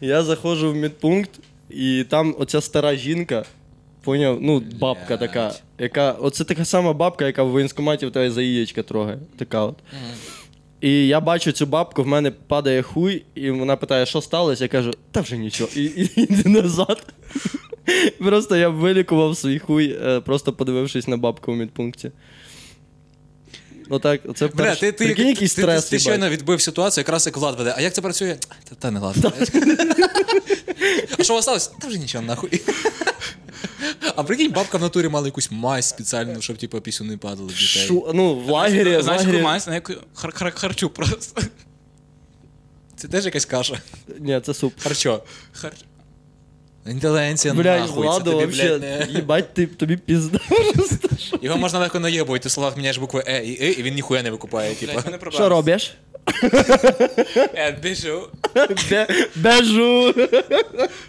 Я заходжу в медпункт, і там оця стара жінка, поняв, ну, бабка така, яка. Оце така сама бабка, яка в воєнкоматі в тебе за яєчка трогає. Така от. І я бачу цю бабку, в мене падає хуй, і вона питає, що сталося. Я кажу, та вже нічого, і, йди назад. Просто я вилікував свій хуй, е, просто подивившись на бабку в медпункті. Отак, це Бля, перш... ти, ти, Прикинь, ти, який ти, ти, ти їбать. щойно відбив ситуацію, якраз як Влад веде. А як це працює? Та, та не ладно. а що у вас сталося? Та вже нічого нахуй. А прикинь, бабка в натурі мала якусь мазь спеціальну, щоб типу пісю не падали в дітей. Шу, ну, в лагері, в Знаєш, лагері... мазь? На яку хар- хар- харчу просто. Це теж якась каша. Ні, це суп. Харчо. Хар... Інтелігенція Блядь, нахуй. Владу, це тобі, вообще, блядь, не... їбать, ти, тобі пізда. <laughs> Його можна легко наєбувати, ти в словах міняєш букви Е і Е, і він ніхуя не викупає, типу. Блядь, мене проблема. Що робиш? Е, біжу. Бе- Бежу.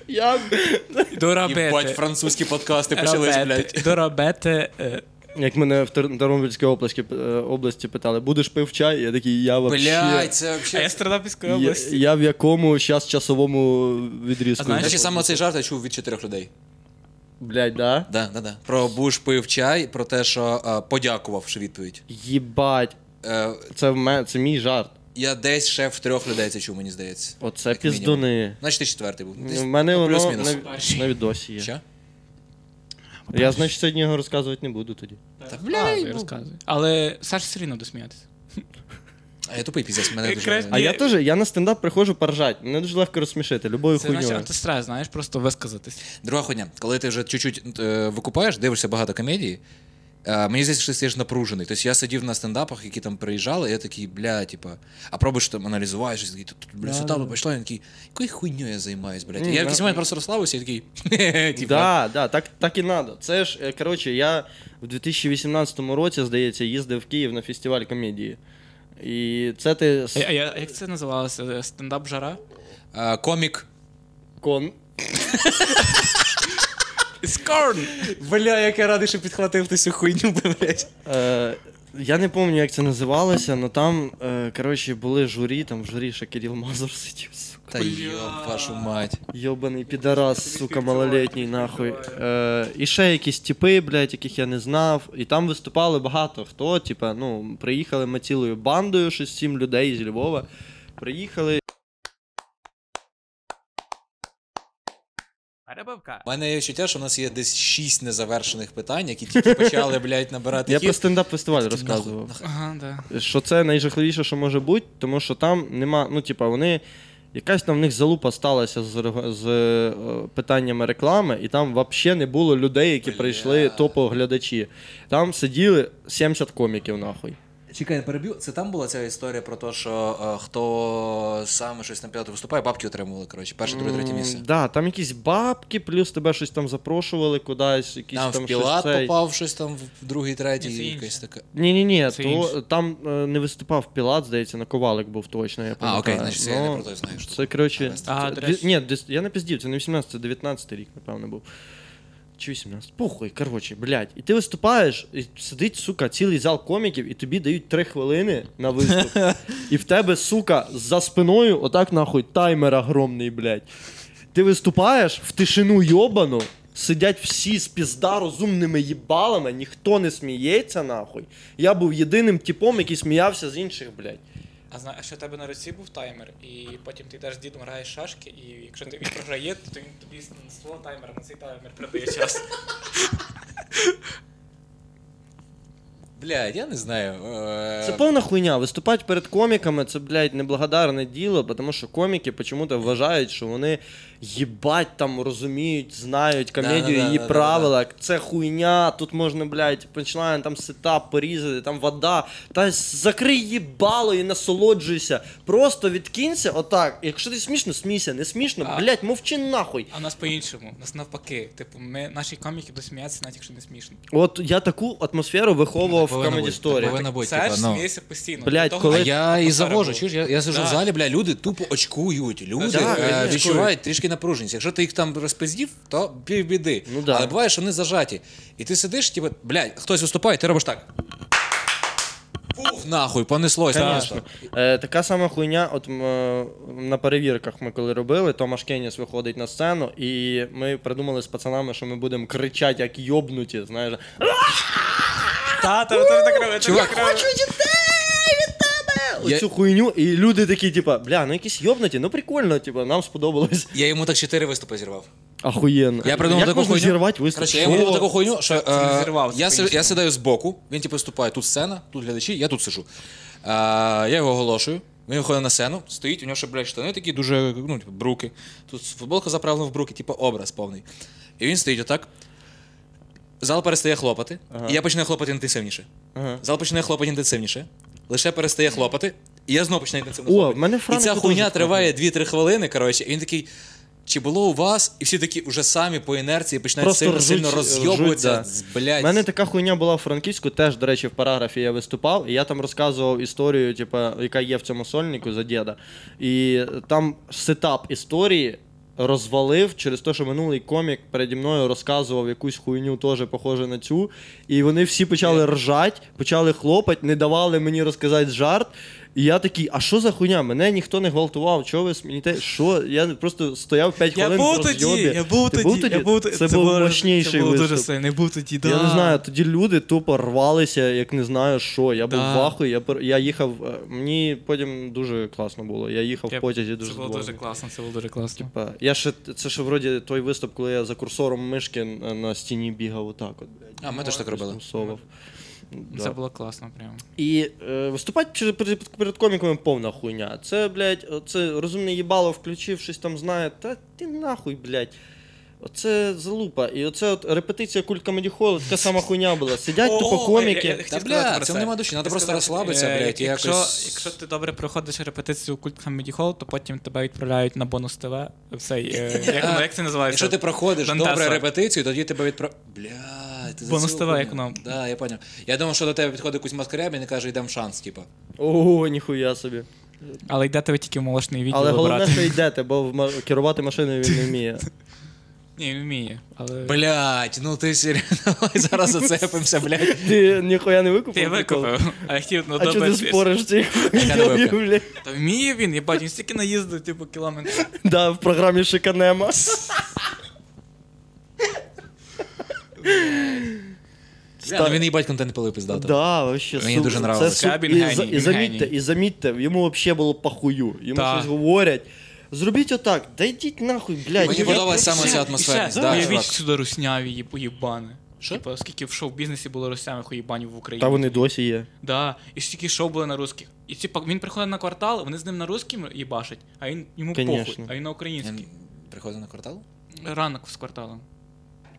Я... Їбать, Доробити. французькі подкасти почались, блядь. Робити. Доробити. е, Як мене в Тер- Тернопільській області, е, області питали, будеш пив чай? Я такий, я вообще... Блядь, це А я взагалі... з Тернопільської Я, області. я в якому щас часовому відрізку? А знаєш, Значить, саме цей жарт я чув від чотирьох людей. Блядь, да? Да, да, да. Про Буш пив чай, про те, що а, подякувавши відповідь. Їбать. Е, Це, в мене, це мій жарт. Я десь ще в трьох людей це чув, мені здається. Оце Як мінімум. піздуни. Значить, ти четвертий був. Десь, У мене ну, воно плюс-мінус. на, на відосі є. Що? Я, значить, сьогодні його розказувати не буду тоді. Та, Розказуй, бля, розказуй. Але Саш все рівно досміятися. А я тупий піздець, мене Якраз дуже... А Ні. я теж, я на стендап приходжу поржать. Мене дуже легко розсмішити, любою Це значить хуйньою. антистрес, знаєш, просто висказатись. Друга хуйня. Коли ти вже чуть-чуть е, викупаєш, дивишся багато комедії, мені здається, що ти стаєш напружений. Тобто я сидів на стендапах, які там приїжджали, і я такий, бля, типа, а пробуєш там аналізувати, щось такий, тут, бля, сюди і я такий, якою хуйньою я займаюсь, блядь. Ні, я в якийсь момент просто розслабився і такий, <laughs> типа, Да, да, так, так і надо. Це ж, е, коротше, я в 2018 році, здається, їздив в Київ на фестиваль комедії. І це ти А, я- як це називалося? Стендап жара? е, комік. кон. <laughs> Скорн! Бля, як я радий, що підхватив ти цю хуйню, блядь. Е, я не пам'ятаю, як це називалося, але там, е, коротше, були журі, там в журі ще Кирил Мазур сидів, сука. Та йоб вашу мать. Йобаний підарас, сука, малолетній, нахуй. Е, і ще якісь типи, блядь, яких я не знав. І там виступали багато хто. Типа, ну, приїхали ми цілою бандою, 6-7 людей з Львова. Приїхали. Рябовка. У мене є відчуття, що у нас є десь шість незавершених питань, які тільки почали, блядь, набирати Я хід. про стендап-фестиваль розказував. Ага, да. Що це найжахливіше, що може бути, тому що там нема, ну, типа, вони. Якась там в них залупа сталася з, з е, питаннями реклами, і там взагалі не було людей, які прийшли топово глядачі. Там сиділи 70 коміків, нахуй. Чекай, не переб'ю. Це там була ця історія про те, що е, хто саме щось на п'яту виступає, бабки отримували, коротше, перше, друге, третє місце. М, Да, там якісь бабки, плюс тебе щось там запрошували кудись, якісь Там, там, в Пілат щось цей. попав щось там в другий, третій, Ні, це якась інше. така. Ні, ні, ні, Це то інше. там е, не виступав Пілат, здається, на ковалик був точно. Я А, пам'ятаю. окей, значить, це я не Ну, про той знаю. що Це, коротше, А, це- до дві- речі. ні, десь- я не піздів, це не 18, це 19 рік, напевно, був. Чи 18? Похуй, коротше, блядь. І ти виступаєш, і сидить, сука, цілий зал коміків, і тобі дають 3 хвилини на виступ. І <laughs> в тебе, сука, за спиною, отак нахуй, таймер огромний, блядь. Ти виступаєш в тишину йобану, сидять всі з пізда розумними їбалами, ніхто не сміється, нахуй. Я був єдиним типом, який сміявся з інших, блядь. А зна, а що в тебе на руці був таймер, і потім ти йдеш з дідом граєш шашки, і якщо він програє, то він тобі свого таймера на цей таймер передає час. <laughs> Блядь, я не знаю. е, Це повна хуйня. Виступати перед коміками це, блядь, неблагодарне діло, тому що коміки почему-то вважають, що вони їбать там розуміють, знають комедію, Да-да-да, її да-да-да. правила. Це хуйня, тут можна, блядь, починає там сетап порізати, там вода. Та закрий їбало і насолоджуйся. Просто відкинься отак. Якщо ти смішно, смійся, не смішно, А. блядь, мовчи нахуй. А нас по-іншому, у нас навпаки. Типу, ми наші коміки досміються, навіть якщо не смішно. От я таку атмосферу виховував в повинно бути, сторі. повинно бути, Це типа, ж ну. сміється постійно. Блядь, того, коли- А я і завожу, чуєш, я, я сижу Да. в залі, бля, люди тупо очкують. Люди Да, е, конечно. відчувають трішки напруженість. Якщо ти їх там розпиздів, то півбіди. Ну да. Але буває, що вони зажаті. І ти сидиш, типу, блядь, хтось виступає, ти робиш так. Фуф, нахуй, понеслось. Конечно. Е, така сама хуйня, от м, е, на перевірках ми коли робили, Томаш Кеніс виходить на сцену, і ми придумали з пацанами, що ми будемо кричати, як йобнуті, знаєш. Та, та, ви теж так робите. Чувак, так робите. Я- Оцю хуйню, і люди такі, типа, бля, ну якісь йобнуті, ну прикольно, типа, нам сподобалось. Я йому так чотири виступи зірвав. Ахуєнно. Я придумав Як таку можна хуйню. зірвати виступ? Короче, я Що? йому таку хуйню, що е, зірвав, я, си- я сідаю збоку, він типу виступає, тут сцена, тут глядачі, я тут сижу. Е, я його оголошую. Він виходить на сцену, стоїть, у нього ще, блядь, штани такі дуже, ну, типу, бруки. Тут футболка заправлена в бруки, типу образ повний. І він стоїть отак. Зал перестає хлопати, Ага. і я починаю хлопати інтенсивніше. Ага. Зал починає хлопати інтенсивніше. Лише перестає хлопати, і я знову починаю інтенсивно О, хлопати. в мене і ця хуйня хлопає. триває 2-3 хвилини, коротше, і він такий. Чи було у вас? І всі такі вже самі по інерції починають Просто сильно ржуть, сильно ржуть, розйобуватися. да. з- Блядь. У мене така хуйня була в Франківську, теж, до речі, в параграфі я виступав, і я там розказував історію, типа, яка є в цьому сольнику за діда. І там сетап історії розвалив через те, що минулий комік переді мною розказував якусь хуйню, теж похоже на цю. І вони всі почали ржати, почали хлопати, не давали мені розказати жарт. І я такий, а що за хуйня? Мене ніхто не гвалтував, чого ви смієте? Що? Я просто стояв 5 Я хвилин був в тоді, розйобі. я був Ти тоді, був тоді? я був тоді. Це, був було- мощніший Це було дуже виступ. сильно, я був тоді, да. Я не знаю, тоді люди тупо рвалися, як не знаю що. Я був Да. в ахуї, я, пер- я їхав. е, Мені потім дуже класно було. Я їхав Я- в потязі дуже Це було дуже класно, це було дуже класно. Типа, Я ще це ще вроді той виступ, коли я за курсором мишки на на стіні бігав отак. От, блядь. А, ми теж так робили. Совав. Це було класно прямо. І е, виступати перед, перед, перед коміками повна хуйня. Це, блядь, це розумне їбало включив, щось там знає. Та ти нахуй, блядь. Оце залупа. І оце от репетиція культ комеді холу, така сама хуйня була. Сидять тупо коміки. Та, бля, цьому це. нема душі, треба просто розслабитися, е, блядь, і Якщо, якось- якщо ти добре проходиш репетицію Культ Comedy Hall, то потім тебе відправляють на бонус ТВ. Цей, е, як, воно- як це називається? Якщо ти проходиш Дантеса. добре репетицію, тоді тебе відправ... Бля, ти за Бонус ТВ, як воно. Да, я поняв. Я думав, що до тебе підходить якийсь маскарябін і каже, йдемо шанс, типа. Ого, ніхуя собі. Але йдете ви тільки в молочний відділ Але головне, що йдете, бо в ма- керувати машиною він не вміє. <laughs> Ні, він вміє. Але... Блять, ну ти серйозно, <laughs> Давай зараз <laughs> зацепимося, блядь. Ти ніхуя не викупив? Я ніколи? викупив. А я хотів ну, А ти спориш хуйні. Та вміє він, я бачу, він стільки наїздив, типу, кілометрів. Да, в програмі Шиканема. Бля, ну він їбать контент пилив пиздато. Да, вообще. Мені дуже нравилось. Це і, і замітьте, і замітьте, йому взагалі було похую. Йому щось говорять. Зробіть отак, да йдіть нахуй, блядь. Мені Я- подобалась І саме ця атмосферність. Да, Уявіть чувак. сюди русняві є поїбани. Що? Типа, скільки в шоу-бізнесі було руснявих уїбанів в Україні. Та вони досі є. Да, і стільки шоу були на русських. І типа він приходить на квартал, вони з ним на русським їбашать, а він йому Конечно. похуй, а він на український. Він приходить на квартал? Ранок з кварталом.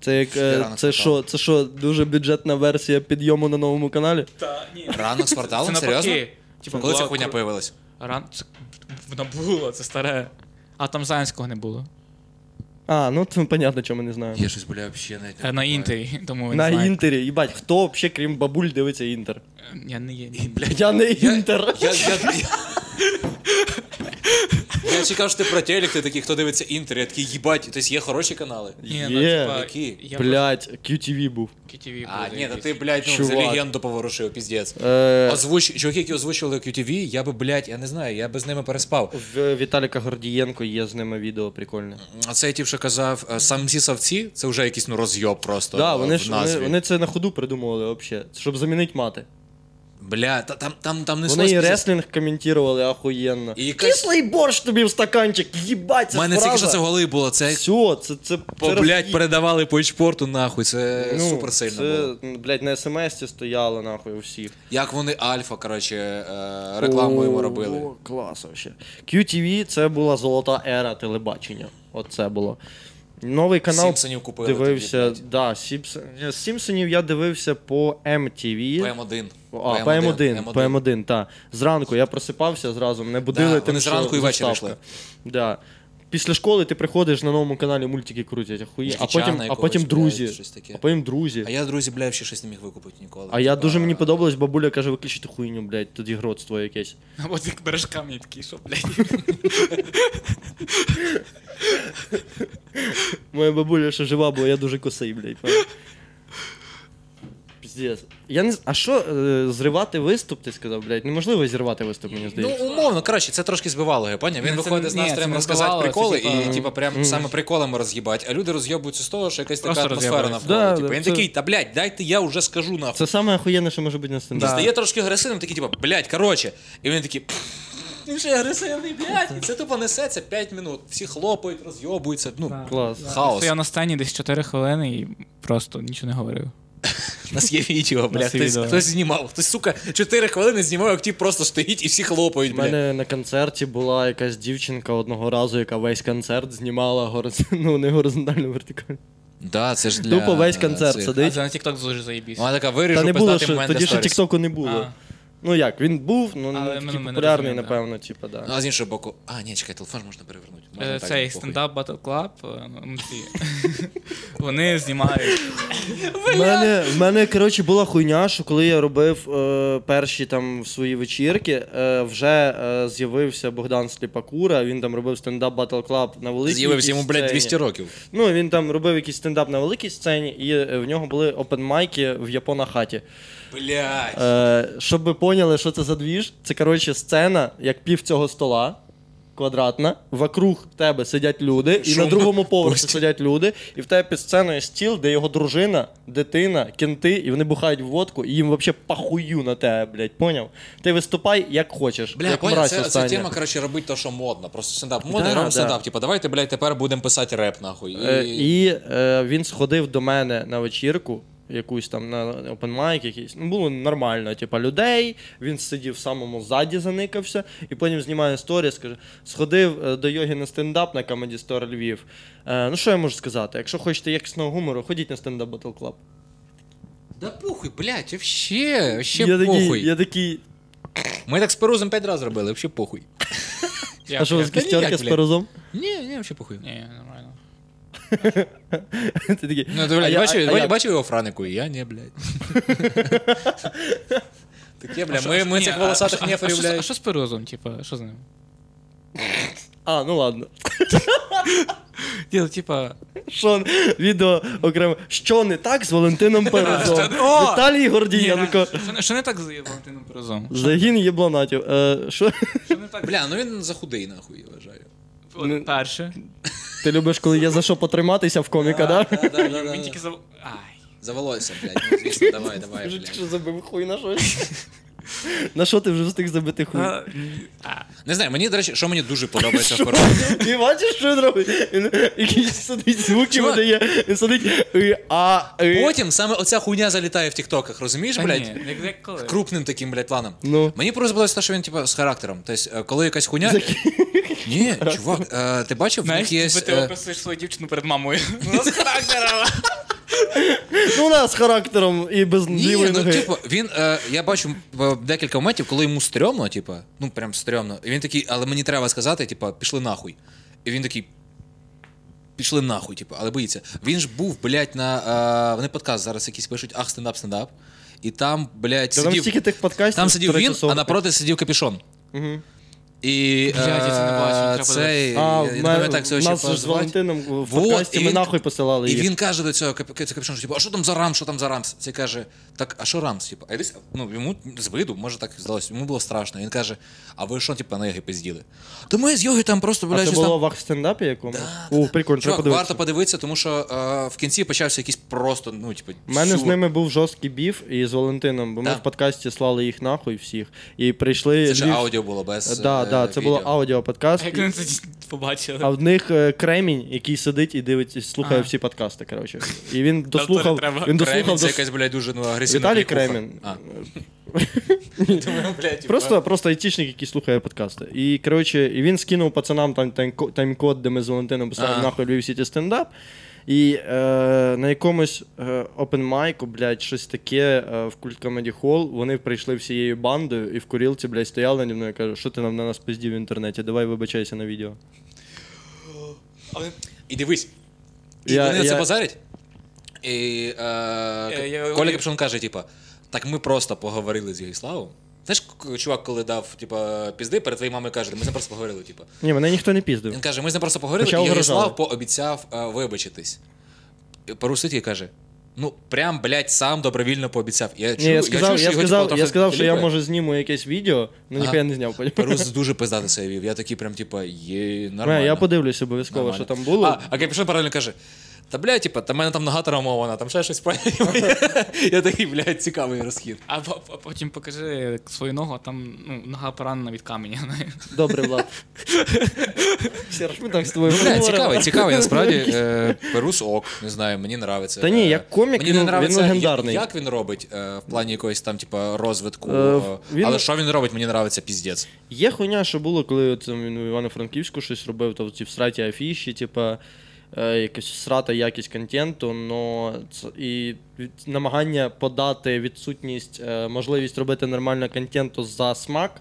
Це як е, Ранок це з що, це що, дуже бюджетна версія підйому на новому каналі? Та, ні. Ранок з порталом? Це Серйозно? Типа, Коли ця була хуйня появилась? Ран... Це... Вона була, це старе. А там Заянського не було. А, ну то понятно, чому не знаю. Я щось, бля, взагалі навіть не Е, <laughs> На інтері, тому ви На знаєте. інтері, їбать, хто взагалі, крім бабуль, дивиться інтер? Е, Я не є. Блядь, Я не я- інтер. Я, я, я... <laughs> Я чекав, що ти про телек, ти такий, хто дивиться інтер, я такий, їбать, тобто є хороші канали. Ні, ну, Є. типа, Які? я Блять, QTV був. QTV А, ні, якийсь. ти, блядь, ну, Чувак. за легенду поворушив, піздець. Е, Озвуч... Чуваки, які озвучували QTV, я би, блядь, я не знаю, я би з ними переспав. в Віталіка Гордієнко є з ними відео прикольне. А це я ті, що казав, е, сам ці савці, це вже якийсь ну розйоб просто. Да, е, вони в ж вони, назві. вони це на ходу придумували взагалі, щоб замінити мати. Бля, та, там, там, там не Вони і реслінг коментували охуєнно. І Кислий борщ тобі в стаканчик, їбать, У це мене фраза. тільки що це в голові було, це Все, це, це, по, це блядь, роз'їб. передавали по ічпорту, нахуй, це Ну, супер сильно це, було. Блядь, на смс стояло нахуй у всіх. Як вони Альфа, коротше, е, рекламу йому робили. О, клас вообще. QTV це була золота ера телебачення. От це було. Новий канал Сімпсонів купили дивився. тоді, да, Сімпсон... Сімпсонів я дивився по MTV. ПМ1. А, по М1, по М1, так. Зранку я просипався зразу, мене будили Да, тим, вони що зранку і ввечері йшли. Да. Після школи ти приходиш на новому каналі мультики крутять, ахує. А потім, а потім друзі. блядь, щось таке. А потім друзі. А я, друзі, бля, ще щось не міг викупити ніколи. А я дуже мені подобалось, бабуля каже, виключити хуйню, блядь, тоді гродство якесь. А от як береш камінь такий, що, блядь. Моя бабуля ще жива була, я дуже косий, блядь. Піздець. Я не з- А що е, зривати виступ, ти сказав, блядь? Неможливо зірвати виступ, мені здається. Ну, умовно, коротше, це трошки збивало його, поняв? Він Ну, це- виходить з ні, це настроєм не розказати збивало, це, приколи, типа, і типа прям саме приколами роз'їбать, а люди роз'єбуються з того, що якась така Просто атмосфера роз'єбуються. навколо. Да, типу, да, він це- такий, та блядь, дайте я вже скажу нахуй. Це саме охуєнне, що може бути на І стендапі. стає трошки агресивним, такий, типу, блядь, коротше. І він такий. «Пф, Він же агресивний, блядь. І це тупо несеться 5 минут. Всі хлопають, розйобуються. Ну, Клас. хаос. Стояв на сцені десь 4 хвилини і просто нічого не говорив. У нас є відео, бля. Хтось, хтось знімав. Хтось, сука, 4 хвилини знімав, як ті просто стоїть і всі хлопають, У мене на концерті була якась дівчинка одного разу, яка весь концерт знімала горизон... <laughs> ну, не горизонтально, вертикально. Да, це ж для... Тупо весь концерт цих. сидить. А це на TikTok дуже заєбісь. Вона така виріжу, Та не було, що момент тоді ще сторіс. Тіктоку не було. А. Ну як, він був, ну Але не ми- такий ми не популярний, розуміємо, да. напевно, типу, да. Ну, а з іншого боку, а, ні, чекай, телефон ж можна перевернути. Можна Е, так, Цей похуй. стендап Battle Club, е, ну, ці, <laughs> вони знімають. <laughs> В мене, в мене, коротше, була хуйня, що коли я робив е, перші там свої вечірки, е, вже е, з'явився Богдан Сліпакура, він там робив стендап Battle Club на великій З'явився йому, блядь, сцені. 200 років. Ну, він там робив якийсь стендап на великій сцені, і е, в нього були опенмайки в Япона хаті. Блядь. Е, щоб ви поняли, що це за двіж, це коротше сцена, як пів цього стола. Квадратна, вокруг тебе сидять люди, і на другому поверсі сидять люди, і в тебе під сценою стіл, де його дружина, дитина, кінти, і вони бухають в водку, і їм взагалі похую на тебе, блядь, поняв? Ти виступай як хочеш. Бля, як понял, це, це тема, коротше, робить то, що модно. Просто стендап модно, Да, робимо да. стендап. Типа, давайте, блядь, тепер будемо писати реп, нахуй. І... Е, і е, він сходив до мене на вечірку, якусь там на open mic якийсь. Ну, було нормально, типа людей. Він сидів в самому ззаді, заникався, і потім знімає сторіс, каже: сходив е, до йоги на стендап на Comedy Store Львів. Е, ну що я можу сказати? Якщо хочете якісного гумору, ходіть на стендап Battle Club. Да похуй, блядь, вообще, вообще я похуй. такий, я такий. Ми так з Перузом 5 разів робили, вообще похуй. <laughs> а що у вас Та з блядь. перозом? Ні, ні, вообще похуй. Ні, нормально. <laughs> Ти такий. Ну, ти, «А блядь, я- бачив, бачив його Франику? Я не, блядь. Таке, бля, А ми, ми ні, цих волосатих а- а неферів, А блядь. що з Перузом, типа, що з ним? А, ну ладно. <laughs> Ні, ну, типа, Що відео окремо. Що не так з Валентином <laughs> Перезом? О! Віталій Гордієнко. що не- що не так з Валентином Перузом? Загін єбланатів. Е, що? Що не так? Бля, ну він захудий, нахуй, я вважаю. От Перше. Ти любиш, коли є за що потриматися в коміка, да? Він тільки за... Ай. За волосся, блядь, ну, звісно, давай, давай, Вже блядь. що забив хуй на щось. <laughs> На що ти вже встиг забити хуй? А, а. Не знаю, мені, до речі, що мені дуже <laughs> подобається в Перузі. Ти бачиш, що він робить? Він якісь сидить звуки Чувак. видає. Він сидить. «и», А, «и». Потім саме оця хуйня залітає в тіктоках, розумієш, Та блядь? ні, як, як коли? Крупним таким, блядь, планом. Ну. Мені просто подобається те, що він, типу, з характером. Тобто, е, коли якась хуйня. Ні, чувак, е, ти бачив, в Знаєш, них є. ти е, описуєш свою дівчину перед мамою. <laughs> Ну, з характером. Ну, у нас з характером і без Ні, лівої ну ноги. типу, він, е, я бачу е, декілька моментів, коли йому стрьомно, типу, ну прям стрьомно. І він такий, але мені треба сказати, типу, пішли нахуй. І він такий. Пішли нахуй, типу, але боїться. Він ж був, блядь, на. Е, вони подкаст зараз якийсь пишуть, ах, стендап, стендап. І там, блядь, Та Там сидів. стільки тих подкастів. Там сидів він, а напроти сидів капішон. Мгм. І Блядь, я це не бачив, е, треба цей, А, я не в пам'ятаю, як цього нас ж з. Валентином в Вот, подкасті і ми він- нахуй посилали І їх. він каже до цього кап- це капюшон, що типу, а що там за рамс, що там за рамс? Це каже, так, а що рамс? Типу, а десь, ну, йому з виду, може так здалося, йому було страшно. Він каже, а ви що, типу, на йоги пизділи? То ми з йоги там просто, А блядь, це щось було в ахстендапі якому? О, прикольно, треба Чувак, подивитися. варто подивитися, тому що е, в кінці почався якийсь просто, ну, типу, У мене з сюр. ними був жорсткий біф і з Валентином, бо ми Да. в подкасті слали їх нахуй всіх. І прийшли. Це ж Львів- аудіо було без. Да, е, да, це було аудіоподкаст. Як вони це побачили? А в них е, кремінь, який сидить і дивиться, слухає всі подкасти. Коротше. І він дослухав. треба Він Кремінь дослухав це до... якась, блядь, дуже ну, агресивна Віталій клікуха. Кремін. А. <laughs> Думаю, блядь, Просто, просто айтішник, який слухає подкасти. І коротше, і він скинув пацанам там тайм- тайм-код, де ми з Валентином писали Ага. нахуй Lviv City Stand Up. І е, на якомусь е, open mic'у, блядь, щось таке е, в Культ Comedy Hall, вони прийшли всією бандою і в курілці, блядь, стояли наді мною і кажуть, що ти нам на нас пиздів в інтернеті, давай вибачайся на відео. І дивись. І Я- вони на це я- базарять. І е, я- Коля я- Капшон каже, типа, так ми просто поговорили з Єгіславом. Знаєш, чувак, коли дав типа, пізди, перед твоєю мамою каже, ми з ним просто поговорили. Типа. Ні, мене ніхто не піздив. Він каже, ми з ним просто поговорили, Почав і виражали. пообіцяв е, вибачитись. І Парусит їй каже: ну, прям, блядь, сам добровільно пообіцяв. Я Ні, я сказав, чую, що я його, сказав, типу, я сказав, що я може зніму якесь відео, ну Ага. ніхуя не зняв. Парус дуже пиздато себе вів. Я такий прям, типа, є нормально. Не, Я подивлюсь обов'язково, що там було. А, а Капюшон паралельно каже: Та бля, типа, та в мене там нога травмована, там ще щось <laughs> Я такий, блядь, цікавий розхід. А по- по- потім покажи свою ногу, а там ну, нога поранена від каменя. Добре, Влад. Серж, ми так з тобою Бля, цікавий, цікавий, насправді. Е, Перус ок, не знаю, мені нравиться. Та ні, Е, як комік, мені ну, не він легендарний. Як, як він робить е, в плані якоїсь там, типа, розвитку. Е, е, він- Але що він робить, мені нравиться піздець. Є хуйня, що було, коли там, він у Івано-Франківську щось робив, то ці всраті афіші, типа. Е, Якась срата якість контенту, но це і намагання подати відсутність, е, можливість робити нормально контенту за смак.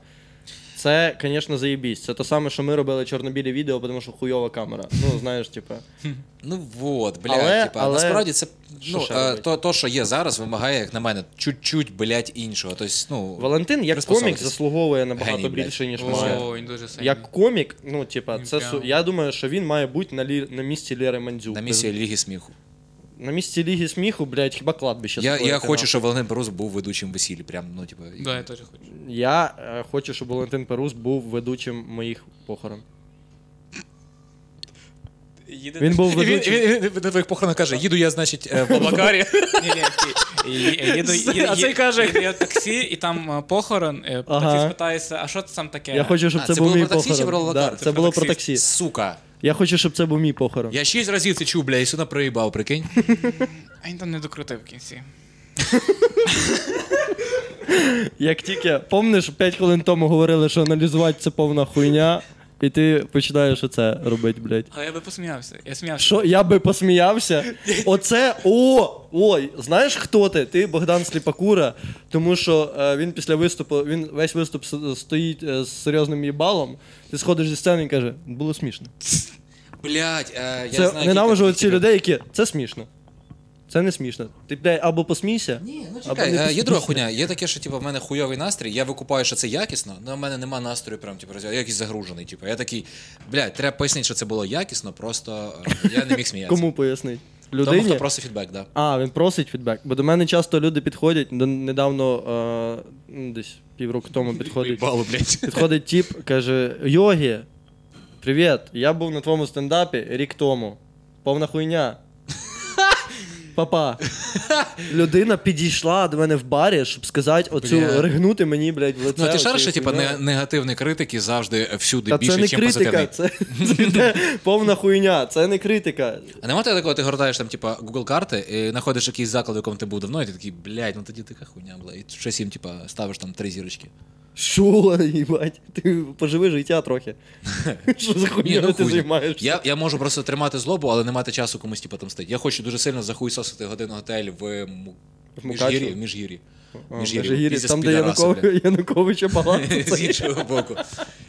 Це, звісно, заєбісь. Це те саме, що ми робили чорно-білі відео, тому що хуйова камера. Ну, знаєш, типа. <laughs> Ну вот, бля, Але- типа, але- насправді це Що ну, ще е, то, то, що є зараз, вимагає, як на мене, чуть-чуть, блядь, іншого. Тобто, ну, Валентин як комік приспособитись. заслуговує набагато Геній, блядь. більше, ніж має. О, він дуже сильний. Як комік, ну, типа, Він це прям- су... я думаю, що він має бути на, лі... на місці Лєри Мандзюк. на місці Ліги сміху. На місці Ліги сміху, блядь, хіба кладбище Я, я створити, хочу, нахуй. щоб Валентин Перус був ведучим весіллі. Прям, ну, типа, Да, я теж хочу. Я е, хочу, щоб Валентин Перус був ведучим моїх похорон. Він був Він, ведучим. він, він, на твоїх похоронах каже, їду я, значить, е, в Баблакарі. Ні, ні, ті- і- і- їду- їду- А цей каже- їду я в таксі, і там е, похорон, е, Ага. таксі спитається, а що це там таке? Я хочу, щоб А, це, це був було мій про таксі чи про похорон. Це це про було про таксі. таксі. Сука. Я хочу, щоб це був мій похорон. Я шість разів це чув, бля, і сюди проїбав, прикинь. А він там не докрутив в кінці. Як тільки, помниш, 5 хвилин тому говорили, що аналізувати це повна хуйня, і ти починаєш оце робити, блядь. Але я би посміявся. Я сміявся. Що я би посміявся? Оце о! Ой, знаєш хто ти? Ти Богдан Сліпакура, тому що е, він після виступу, він весь виступ с- стоїть е, з серйозним їбалом. Ти сходиш зі сцени і каже, було смішно. Блять, е, я Це знаю. ненавижу кілька- оці людей, які це смішно. Це не смішно. Ти блядь, або посмійся. Ні, ну або чекай, не е, є посмійся. друга хуйня. Є таке, що типу, в мене хуйовий настрій, я викупаю, що це якісно, але в мене нема настрою, прям типу, роз- я якийсь загружений. Типу, я такий, блядь, треба пояснити, що це було якісно, просто е, я не міг сміятися. Кому пояснить? Тому, хто просить фідбек, да. А, він просить фідбек. Бо до мене часто люди підходять, до- недавно е, ну, десь півроку тому підходить. Блядь. Підходить тіп, каже: Йогі, привіт, я був на твоєму стендапі рік тому. Повна хуйня. Папа. Людина підійшла до мене в барі, щоб сказати оцю Бля. ригнути мені, блядь, в лице. Ну, ти шариш, що типу, не- негативні критики завжди всюди Та більше, це не ніж критика, позитивний. це, це йде <laughs> повна хуйня, це не критика. А нема тебе такого, ти гортаєш там, типа, Google карти і знаходиш якийсь заклад, в якому ти був давно, і ти такий, блядь, ну тоді така хуйня була. І щось їм, типа, ставиш там три зірочки. Що, їбать? Ти поживи життя трохи. <laughs> Що за хуйня ну ти хуй. займаєшся? Я, я можу просто тримати злобу, але не мати часу комусь типу, отомстити. Я хочу дуже сильно захуйсосити годину готель в В? Міжгір'ї. в Міжгір'ї. А, Міжгір'ї, там, де Янукович, <laughs> Януковича палацу. <laughs> З іншого боку.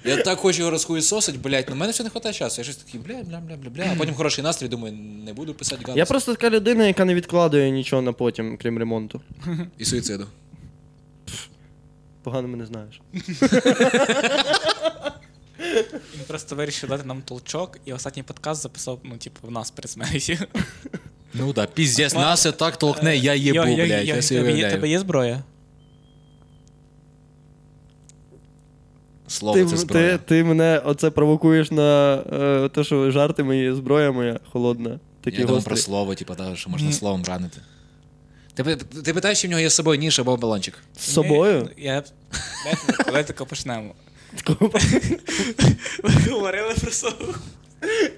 Я так хочу його розхуїсосить, блядь, ну мене все не вистачає часу. Я щось такий, бля, бля, бля, бля, бля. А потім хороший настрій, думаю, не буду писати гадості. Я просто така людина, яка не відкладує нічого на потім, крім ремонту. І суїциду. Погано мене знаєш. Він просто вирішив дати нам толчок, і останній подкаст записав, ну, типу, в нас перед смертю. Ну да, піздець, нас це так толкне, я їбу, Йо, йо, блядь, я тебе є- уявляю. Є зброя? Слово Ти, це ти, зброя. ти мене оце провокуєш на е, те, що жарти мої, зброя моя холодна. Такі Я думав гострі. про слово, типу, та, що можна словом ранити. Ти, ти питаєш, чи в нього є з собою ніж або балончик? З собою? Ні, Я... Коли тако почнемо. Ви говорили про сову.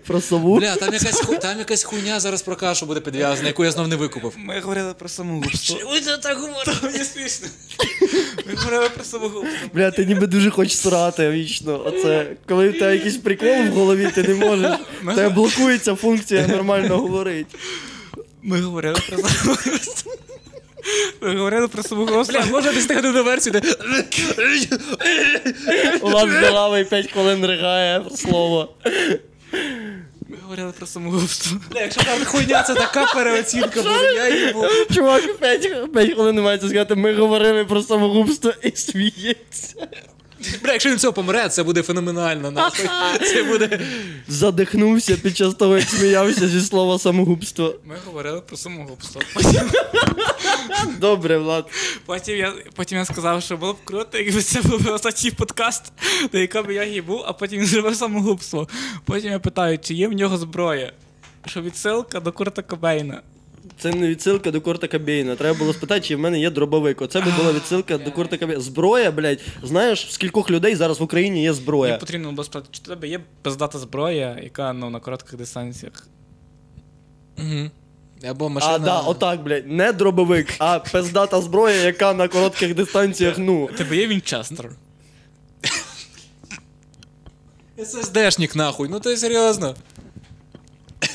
Про сову? Бля, там якась, ху... там якась хуйня зараз про кашу буде підв'язана, яку я знов не викупив. Ми говорили про самогубство. Ой, це так говорили. Мені смішно. Ми говорили про самогубство. Бля, ти ніби дуже хочеш срати вічно. Оце, коли в тебе якийсь прикол в голові, ти не можеш. В тебе блокується функція нормально говорити. Ми говорили про самогубство. Ми говорили про самогубство. Бля, можна десь до версії, де... У вас і 5 хвилин ригає слово. Ми говорили про самогубство. Бля, якщо там хуйня, це така переоцінка, буде, я їбу. Чувак 5, 5 хвилин не мається сказати, ми говорили про самогубство і сміється. Бля, якщо він цього помре, це буде феноменально, нахуй. Це буде... Задихнувся під час того, як сміявся зі слова самогубство. Ми говорили про самогубство. Потім, Добре, Влад. потім, я, потім я сказав, що було б круто, якби це був останній подкаст, на якому я їбу, а потім він зробив самогубство. Потім я питаю, чи є в нього зброя? Що відсилка до Курта Кобейна. Це не відсилка до Курта Кобейна. Треба було спитати, чи в мене є дробовик. Оце би була відсилка до Курта Кобейна. Зброя, блядь. Знаєш, в скількох людей зараз в Україні є Мені зброя. потрібно було спитати, чи в тебе є пиздата зброя, яка ну, на коротких дистанціях. Угу. Або машина... А, да, отак, блядь. Не дробовик, а пиздата зброя, яка на коротких дистанціях, ну. Тебе є Вінчестер? <laughs> SSD-шник, нахуй, ну ти серйозно.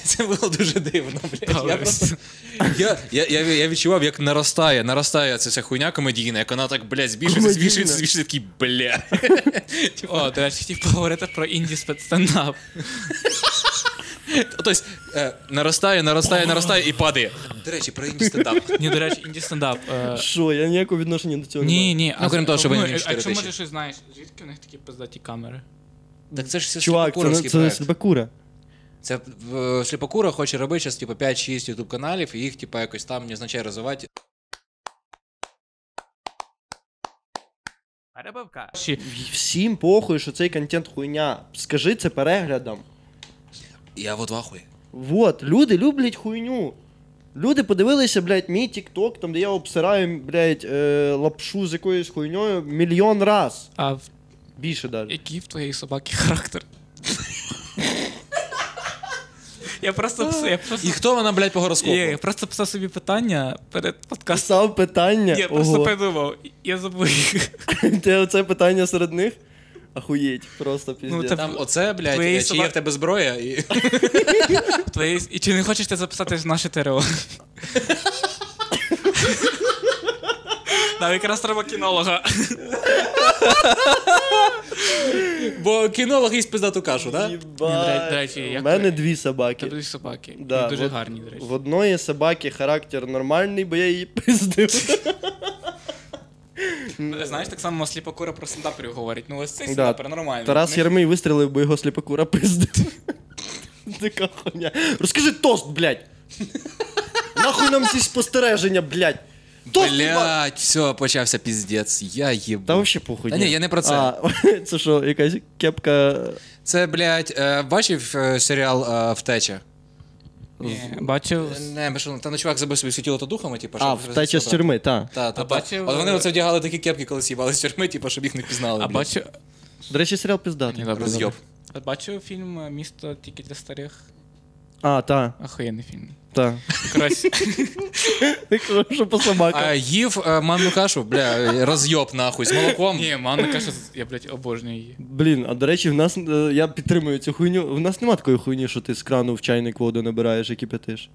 <laughs> Це було дуже дивно, блядь. Я, просто, я, я, я, я відчував, як наростає, наростає ця вся хуйня комедійна, як вона так, блядь, збільшується, збільшується, збільшується, такий, бля. О, до речі, хотів поговорити про інді спецстендап. Тобто, е, наростає, наростає, наростає і падає. До речі, про інді стендап. Ні, до речі, інді стендап. Е, Що, я ніякого відношення до цього не ні, маю. ні. Ну, крім того, що ви ну, не а- чотири А якщо тисячі. щось знаєш, звідки у них такі пиздаті камери? Так це ж все Чувак, це, не- сліпокуровський це не проект. сліпокура. Це е, Сліпокура хоче робити зараз, типу, 5-6 ютуб каналів, і їх, типу, якось там не означає розвивати. Перебивка. Всім похуй, що цей контент хуйня. Скажи це переглядом. Я вот в ахуї. Вот, люди люблять хуйню. Люди подивилися, блядь, мій тік-ток, там, де я обсираю, блядь, е, лапшу з якоюсь хуйньою мільйон раз. А в- Більше навіть. який в твоєї собаки характер? <laughs> Я просто я просто І хто вона, блядь, по гороскопу? Я просто писав собі питання перед подкастом. Писав питання. Я просто придумав, я забув їх. <laughs> Ти оце питання серед них? Ахуєть, просто піздець. Ну, Там оце, блядь, Твої чи чи є в тебе зброя? І... <laughs> Твої... І чи не хочеш ти записати в наше ТРО? <laughs> Нам якраз треба кінолога. Бо кінолог їсть пиздату кашу, так? До речі, як У мене дві Це собаки. будуть собаки. Да, дуже от- гарні, до речі. В одної собаки характер нормальний, бо я її пиздив. Знаєш, так само сліпокура про стендаперів говорить. Ну ось цей Да. стендапер нормальний. Тарас Вони- Єрмий вистрілив, бо його сліпокура пиздив. Така хуйня. Розкажи тост, блядь. Нахуй нам ці спостереження, блядь. Блядь, все, почався піздець. Я їбу. Та вообще похуй. Та ні, я не про це. А, <laughs> це що, якась кепка. Це, блядь, е, бачив е, серіал е, Втеча? Ні, бачив. Не, ми що, там чувак забив собі світіло та духами, типу, А, втеча з тюрми, та. Та, та, та. бачив, От вони е, оце вдягали такі кепки, коли с'їбали з тюрми, типу, щоб їх не впізнали. А блядь. бачив. До речі, серіал піздатий. Роз'єб. Бачив фільм Місто тільки для старих. А, та, Охуєнний фільм. та. Коротше, Ти кажеш, що по собакам. А, їв е, манну кашу, бля, розйоб нахуй з молоком. ні, мама каже, я, блядь, обожнюю її. Блін, а до речі, в нас е, я підтримую цю хуйню. В нас нема такої хуйні, що ти з крану в чайник воду набираєш і кипятиш.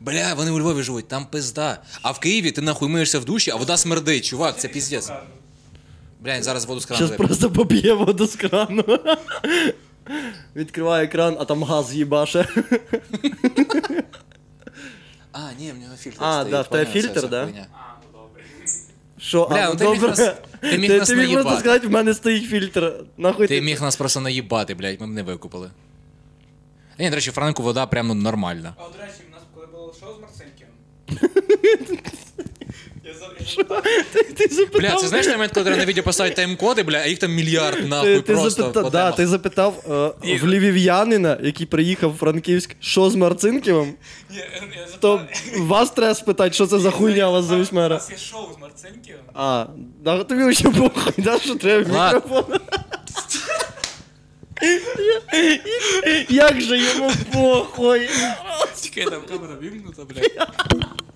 Бля, вони у Львові живуть, там пизда. А в Києві ти нахуй миєшся в душі, а вода смердить, чувак, це піздець. Бля, він зараз воду з крану Зараз просто поп'є воду з крану. Відкриває кран, а там газ їбаше. А, ні, в нього фільтр А, стоїть. да, в тебе поняв, це фільтр, вся да? хуйня. Що, Бля, а, ну ну ти міг добре. нас- ти міг ти, нас ти міг просто наїбати. сказати, в мене стоїть фільтр. Нахуй Ти міг нас просто наїбати, блядь, ми б не викупили. А, Ні, до речі, Франку вода прям ну, нормальна. А, до речі, в нас коли було шоу з Марцинків. <laughs> Ти, ти запитав. Бля, це знаєш той момент, коли треба на відео поставити тайм-коди, бля, а їх там мільярд нахуй Ти, ти, просто запитав, по да, темах. ти запитав е, в львів'янина, який приїхав в Франківськ, що з Марцинківим, то вас треба спитати, що це за хуйня у вас за У вісьмера. нас є шоу з Марцинків. А, да, тобі ще похуй, да, що треба Ладно. мікрофон. Як же йому похуй? Чекай, там камера вімкнута, блядь. <laughs>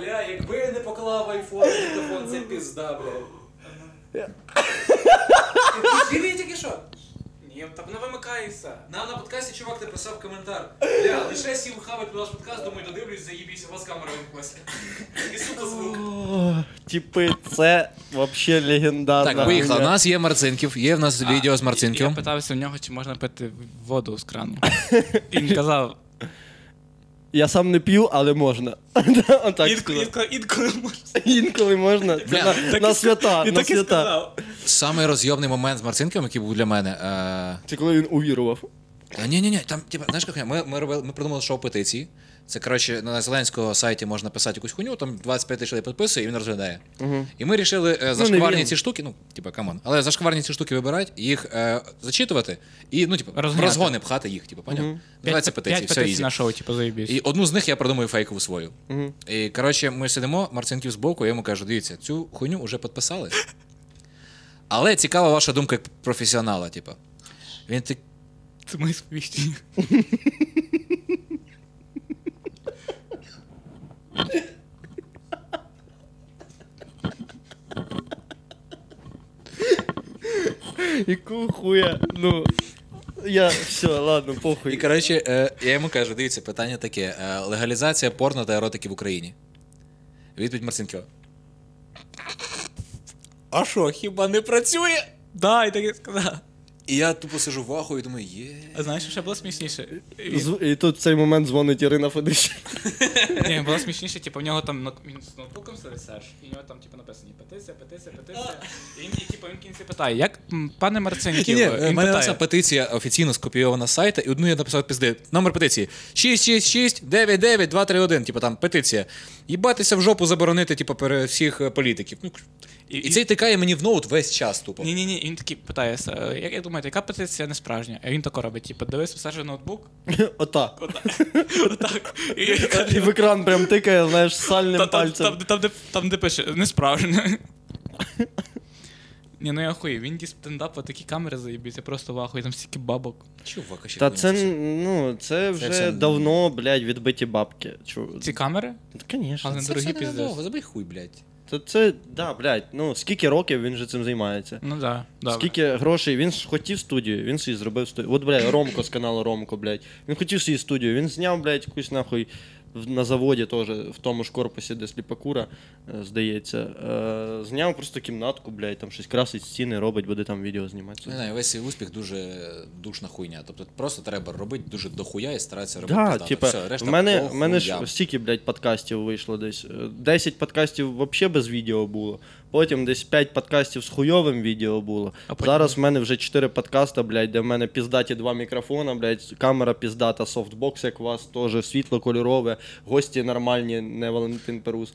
Бля, якби я не поклав айфон телефон, це пізда, бля. Ти живі тільки що? Ні, так не вимикається. Нам на подкасті чувак написав коментар. Бля, лише сім хавать ваш подкаст, думаю, додивлюсь, заїбісь, у вас камера вимкнулася. І сука звук. Типи, це вообще легендарна. Так, поїхали. У нас є Марцинків, є в нас відео з Марцинків. Я питався в нього, чи можна пити воду з крану. І він казав, Я сам не п'ю, але можна. <laughs> Отак інколи, сказав. інколи, інколи можна. Інколи можна. Це Бля, на, Так на свята. І на так і свята. сказав. Самий розйобний момент з Марцинком, який був для мене. Е... Це коли він увірував. Та ні, ні, ні, там, типа, знаєш, як ми, ми, робили, ми придумали шоу петиції. Це коротше на Зеленського сайті можна писати якусь хуйню, там 25 тисяч людей підписує, і він розглядає. Угу. І ми вирішили е, не зашкварні ці штуки, ну, типа, камон, але зашкварні ці штуки вибирати, їх е, зачитувати і, ну, типа, Розганяти. розгони пхати їх, типу, поняв? Мгм. Називається петиції, все ізі. на шоу, типу, заєбісь. І одну з них я придумаю фейкову свою. Угу. І коротше, ми сидимо, Марцинків збоку, я йому кажу: дивіться, цю хуйню вже підписали. <laughs> Але цікава ваша думка як професіонала, типу. Він так. Це мої сповіщення. <laughs> Яку хуя? Ну. Я все, ладно, І похуй. коротше, е, я йому кажу: дивіться, питання таке: е, легалізація порно та еротики в Україні. Відповідь Марцинкова. А що, хіба не працює? Да, і так і сказав. І я тупо сижу в аху і думаю, є. А знаєш, що ще було смішніше? З- І тут в цей момент дзвонить Ірина Федиш. <laughs> Ні, було смішніше, типу, в нього там нот- він з ноутбуком сидить Серж, і в нього там типу написані петиція, петиція, петиція. І він, типу, він в кінці питає, як м, пане Марцинків? Ні, він в мене питає, петиція офіційно скопійована з сайта, і одну я написав пізди. Номер петиції 666 99 231, типу там петиція. Їбатися в жопу заборонити, типу, пере всіх е, політиків. Ну, І- і, цей тикає мені в ноут весь час тупо. Ні, ні, ні, він такий питає, «Е, як, як думаєте, яка петиція не справжня? А він тако робить, типу, дивись, все ж ноутбук. <laughs> Отак. Отак. І, <laughs> в екран прям тикає, знаєш, сальним пальцем. там, де, там, де пише, не справжня. <laughs> Ні, ну я хуй, він ді стендап, такі камери заїбіться, я просто в ахуї, там стільки бабок. Чувак, ще Та це, ну, це вже все- давно, блядь, відбиті бабки. Чу... Ці камери? Та, Конечно. Але Це дорогі все піздець. забий хуй, блядь. Та це, да, блядь, ну скільки років він же цим займається? Ну да, добре. Скільки грошей, він ж хотів студію, він собі зробив студію. От, блядь, Ромко з каналу Ромко, блядь. Він хотів свою студію, він зняв, блядь, якусь нахуй на заводі теж, в тому ж корпусі, де сліпакура, здається. Е, зняв просто кімнатку, блядь, там щось красить стіни, робить, буде там відео знімати. Не знаю, весь цей успіх дуже душна хуйня. Тобто просто треба робити дуже дохуя і старатися робити. Да, типа, Все, решта в мене, в мене ж стільки, блядь, подкастів вийшло десь. Десять 10 подкастів взагалі без відео було. Потім десь 5 подкастів з хуйовим відео було. А потім- Зараз в мене вже 4 подкаста, блядь, де в мене піздаті два мікрофона, блядь, камера піздата, софтбокс, як у вас, теж світло кольорове, гості нормальні, не Валентин Перус.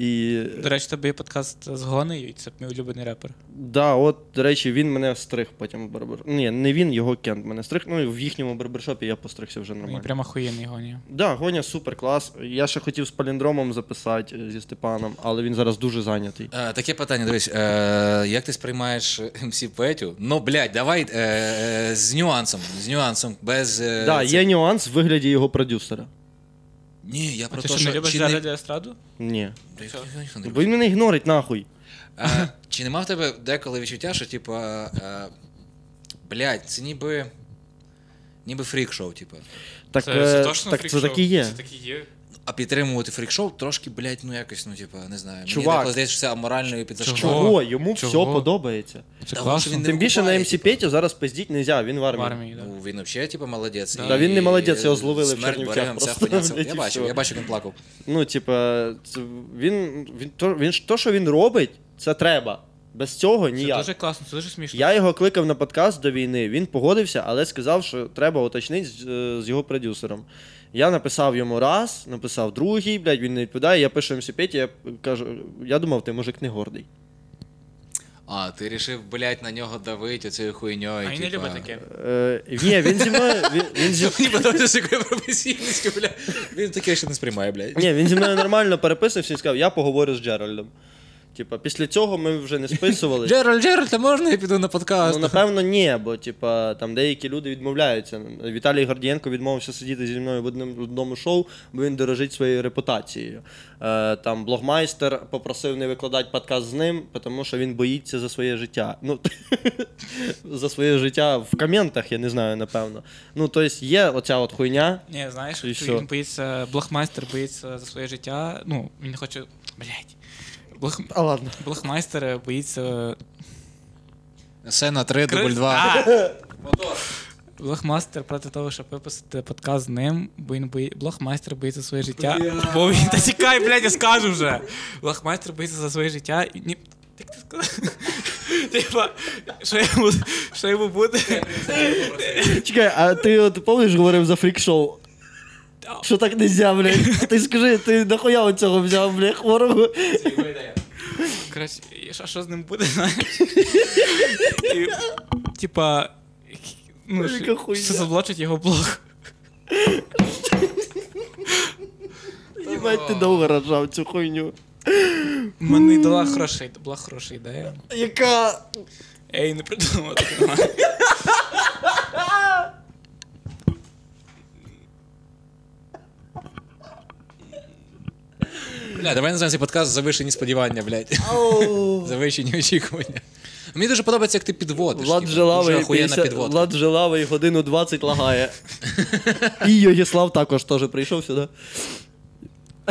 І До речі, тебе є подкаст з Гонею, і це мій улюблений репер. да, от, до речі, він мене стриг потім в барбер. Ні, не він, його кент мене стриг. Ну, і в їхньому барбершопі я постригся вже Він нормально. прямо охуєнний Гоня. Да, Гоня супер клас. Я ще хотів з паліндромом записати е, зі Степаном, але він зараз дуже зайнятий. Е, таке питання, дивись, е, як ти сприймаєш МС Петю? Ну, блядь, давай е, е, з нюансом. З нюансом, без. Е, да, є нюанс в вигляді його продюсера. Ні, я А про ти те, що не що. любиш чи Джареда Естраду? Ні. Та ніхто- ніхто не Бо любить. він мене ігнорить нахуй. А, Чи нема в тебе деколи відчуття, що, типа, Блять, блядь, це ніби. Ніби фрік-шоу, типа. Так, Це, е, це точно так це фрік-шоу. так і є. Це так і є. А підтримувати фрік-шоу трошки, блядь, ну якось, ну, типа, не знаю. Мені Чувак. деколи здається, що це аморально і підзашкодно. Чого? Чого? Йому Чого? все подобається. Це Та, класно. він не Тим більше на МС. Петю зараз пиздіть не можна, він в В армії. армії, да. Ну, він взагалі, типа, молодець. Да. І- Та він не молодець, його зловили в смерть Чернівцях берегам, просто, хуйня. Це- Я бачив, я бачив, він плакав. Ну, типа, це- він, він, то, він ж- то, що він робить, це треба. Без цього Це ніяк. дуже класно, це дуже смішно. Я його кликав на подкаст до війни, він погодився, але сказав, що треба уточнити з, е, з його продюсером. Я написав йому раз, написав другий, блядь, він не відповідає. Я пишу МС Петі, я кажу, я думав, ти мужик не гордий. А, ти рішив, блядь, на нього давити оцією хуйньою. А він не типа. любить таке. Е, ні, він зі мною. Він, він зі... <laughs> Мені подобається з якою професійністю, блядь. Він таке ще не сприймає, блядь. Ні, він зі мною нормально переписався і сказав, я поговорю з Джеральдом. Типа, після цього ми вже не списувалися. Джеральд, Джеральд, а можна я піду на подкаст? Ну, напевно, ні, бо типа там деякі люди відмовляються. Віталій Гордієнко відмовився сидіти зі мною в одному, одному шоу, бо він дорожить своєю репутацією. Е, там блогмайстер попросив не викладати подкаст з ним, тому що він боїться за своє життя. Ну, <laughs> за своє життя в коментах, я не знаю, напевно. Ну, тобто є оця от хуйня. Ні, знаєш, він боїться, блохмайстер боїться за своє життя. Ну, він не хоче. Блять. Блох... А ладно. Блохмайстер боїться. Сена 3, дубль 2. А! <laughs> Блохмастер проти того, щоб випустити подкаст з ним, бо він бої... Блохмайстер боїться за своє життя. Бо він та чекай, блядь, я скажу вже. Блохмайстер боїться за своє життя і ні. Як ти сказав? <laughs> Типа, що йому, що йому буде? Чекай, а ти от помниш, говорив за фрік-шоу? Що так не можна, блядь? А Ти скажи, ти нахуя оцього взяв, блядь, хворого? Коротше, і що, що з ним буде, знаєш? І, типа, ну, Яка що, хуйня. що заблочить його блог. Їбать, ти довго рожав цю хуйню. Мені дала хороша, ід- була хороша ідея. Яка? Ей, не придумав такого. <laughs> Бля, давай називаємо цей подкаст завишені сподівання, блядь. <laughs> Завищені очікування. Мені дуже подобається, як ти підводиш. Влад типу, Желавий, Дуже охуєнна 50 підводка. Влад Желавий годину 20 лагає. <laughs> І Йогіслав також теж прийшов сюди.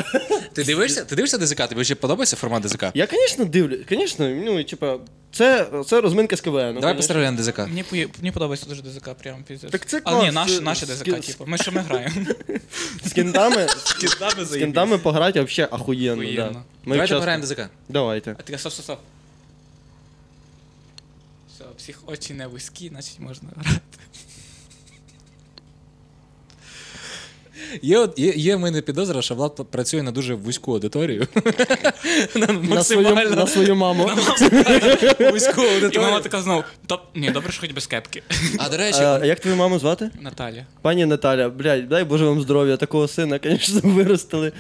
<laughs> Ти дивишся? Ти дивишся ДЗК? Тобі ще подобається формат ДЗК? Я, звісно, дивлюсь. Звісно, ну, типа, це, це розминка з КВН. Ну, Давай поздравляємо ДЗК. Мені, пої- мені подобається дуже ДЗК, прям піздець. Так це А ні, клас, наш, це наші з- ДЗК, з- типу. Ми що ми граємо? <laughs> З кентами, Кидами з кентами пограти взагалі охуєнно. Да. Ми Давайте часто- пограємо ДЗК. Давайте. А ти стоп, стоп, стоп. Все, всіх очі не вузькі, значить можна грати. Є, є, є в мене підозра, що Влад працює на дуже вузьку аудиторію. На На свою, на свою маму. <laughs> вузьку І мама така знову, топ, ні, добре, що хоч без кепки. А до речі, А, як твою маму звати? Наталя. Пані Наталя, блядь, дай Боже вам здоров'я, такого сина, звісно, <laughs> виростили.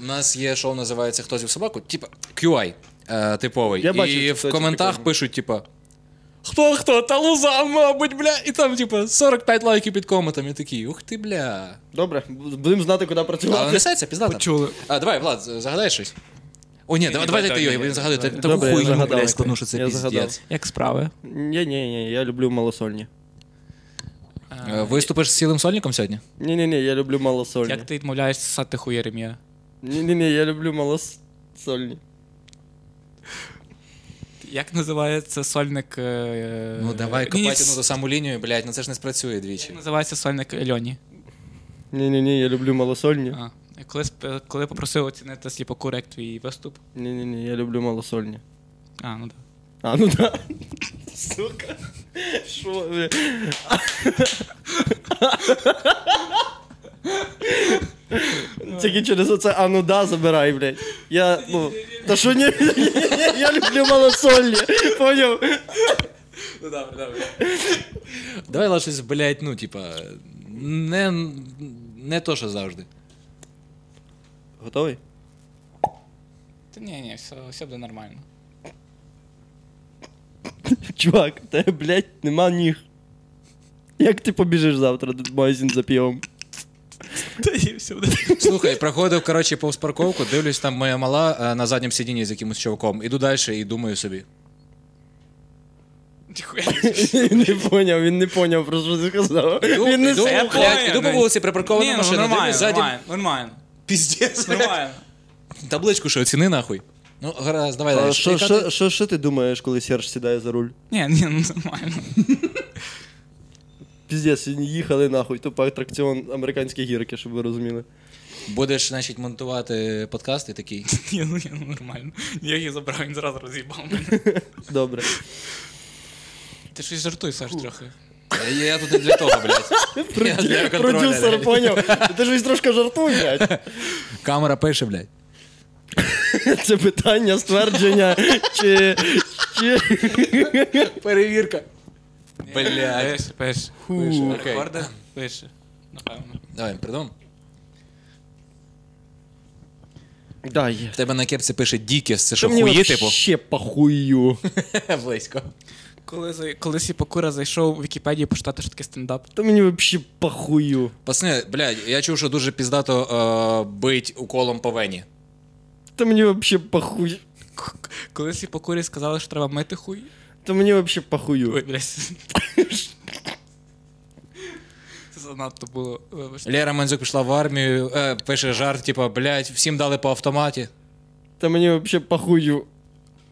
у нас є шоу, називається Хто з'їв собаку? Типа QI е, типовий. Я бачив, І в коментах прикольно. пишуть, типа. Хто хто? Та луза, мабуть, бля. І там, типа, 45 лайків під коментом. Я такий, ух ти, бля. Добре, будемо знати, куди Але працювати. несеться, піздата. Почули. А, давай, Влад, загадай щось. О, ні, давай, давай давай, ти його, давай, він загадує. давай. Таку Добре, я хуйню, загадав. блядь, складну, що це Я загадав. піздець. Як справи? Ні, ні, ні, я люблю малосольні. Е, Виступиш з цілим сольником сьогодні? Ні, ні, ні, я люблю малосольні. Як ти відмовляєшся ссати хуєрем'я? Ні, ні, ні, я люблю малосольні. Як називається сольник? е, Ну давай, ні, копайте ні, ну, ту саму лінію, блядь, ну це ж не спрацює двічі. Як називається сольник Льоні? Ні, ні, ні, я люблю малосольні. А. Коли, коли попросив оцінити сліпокур, як твій виступ. Ні, ні, я люблю малосольні. А, ну так. А, ну да. Сука. Що ви? <laughs> Тільки через оце а ну да, забирай, блядь. Я, ну, та що ні, я люблю малосольні, поняв? Ну добре, добре. Давай лише щось, блядь, ну, типа, не, не то, що завжди. Готовий? Та ні, ні, все, все буде нормально. Чувак, в тебе, блядь, нема ніг. Як ти побіжиш завтра в магазин за півом? Та ні, все. Слухай, проходив, коротше, повз парковку, дивлюсь, там моя мала е, на задньому сидінні з якимось чуваком. Іду далі і думаю собі. Не поняв, він не поняв, про що ти сказав. Іду, Він не іду, слухав. блядь, іду по вулиці, припаркована Ні, ну машина, нормально, дивлюсь ззаді. нормально, нормально. Піздець. Нормально. Табличку, що оціни нахуй. Ну, гаразд, давай А далі. Що, що, ти- що, що ти думаєш, коли Серж сідає за руль? Ні, ні, ну нормально. Піздець, їхали нахуй, тупо атракціон американські гірки, щоб ви розуміли. Будеш, значить, монтувати подкасти такий. <laughs> Ні, ну ну нормально. Я їх забрав, він зразу роз'їбав мене. <laughs> Добре. Ти щось жартуєш, Саш, трохи. Я, я тут не для того, блядь. Я для Продюсер блядь. поняв. Ти ж трошки жартуй, блядь. <laughs> Камера пише, блядь. Це питання, ствердження, чи. чи... Перевірка. Блядь. Пише, пише. Фу, окей. Рекордер? Пише. Напевно. Давай, придум. Да, є. В тебе на кепці пише Dickies, це що, Та мені хуї, типу? Ще похую. <laughs> Близько. Коли, за- коли Сіпакура зайшов в Вікіпедію почитати, що таке стендап. Та мені вообще похую. Пацани, блядь, я чув, що дуже піздато е, бить уколом по вені. Та мені вообще похуй. К- Коли Сіпакурі сказали, що треба мити хуй. Та мені вообще похую. Ой, блядь. Занадто було, вибачте. Лера Мандзюк пішла в армію, е, пише жарт, типу, блядь, всім дали по автоматі. Та мені вообще похую.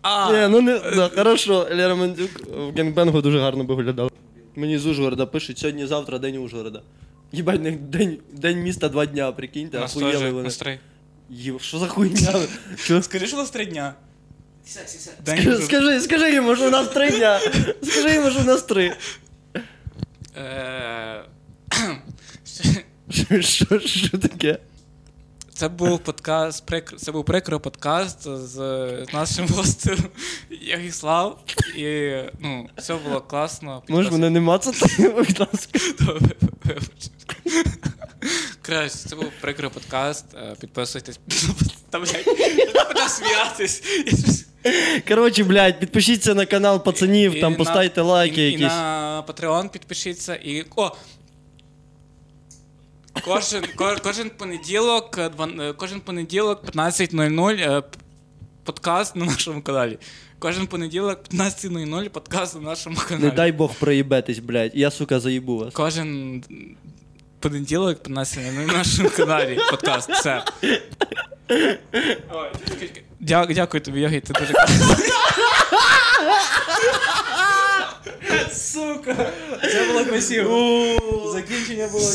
А, Ні, ну не да, хорошо, Лера Мандюк в генгбенгу дуже гарно би виглядала. Мені з Ужгорода пишуть, сьогодні-завтра день Ужгорода. Їбать, в них день, день міста два дня, прикиньте, нас ахуєли теж вони. нас три. Що за хуйня? Що? <laughs> Скажи, що у нас три дня. Скажи, Ужгорода. скажи, скажи йому, що у нас три дня. Скажи йому, що у нас три. Е, Що, що, що таке? Це був подкаст, прикр... це був прикро подкаст з, з нашим гостем Ягіслав. І ну, все було класно. Можеш мене не мацати, <laughs> будь ласка. Добре, вибач. Краще, це був прикро подкаст. Е, Підписуйтесь. <laughs> Та блядь, я почав сміятись. Я щось- Коротше, блядь, підпишіться на канал пацанів, І там на- поставте лайки і, І якісь. на Patreon підпишіться. І. О! Кожен, ко- кожен понеділок, е, дван- е, кожен понеділок 15.00 е, п- подкаст на нашому каналі. Кожен понеділок 15.00 подкаст на нашому каналі. Не дай Бог проїбетесь, блядь. Я, сука, заїбу вас. Кожен понеділок 15.00 на нашому каналі подкаст. Все. <laughs> Ой, чекай, чекай. Дя- Дякую тобі, Йогі, ти дуже <laughs> класно. Сука! Це було красиво. Закінчення було.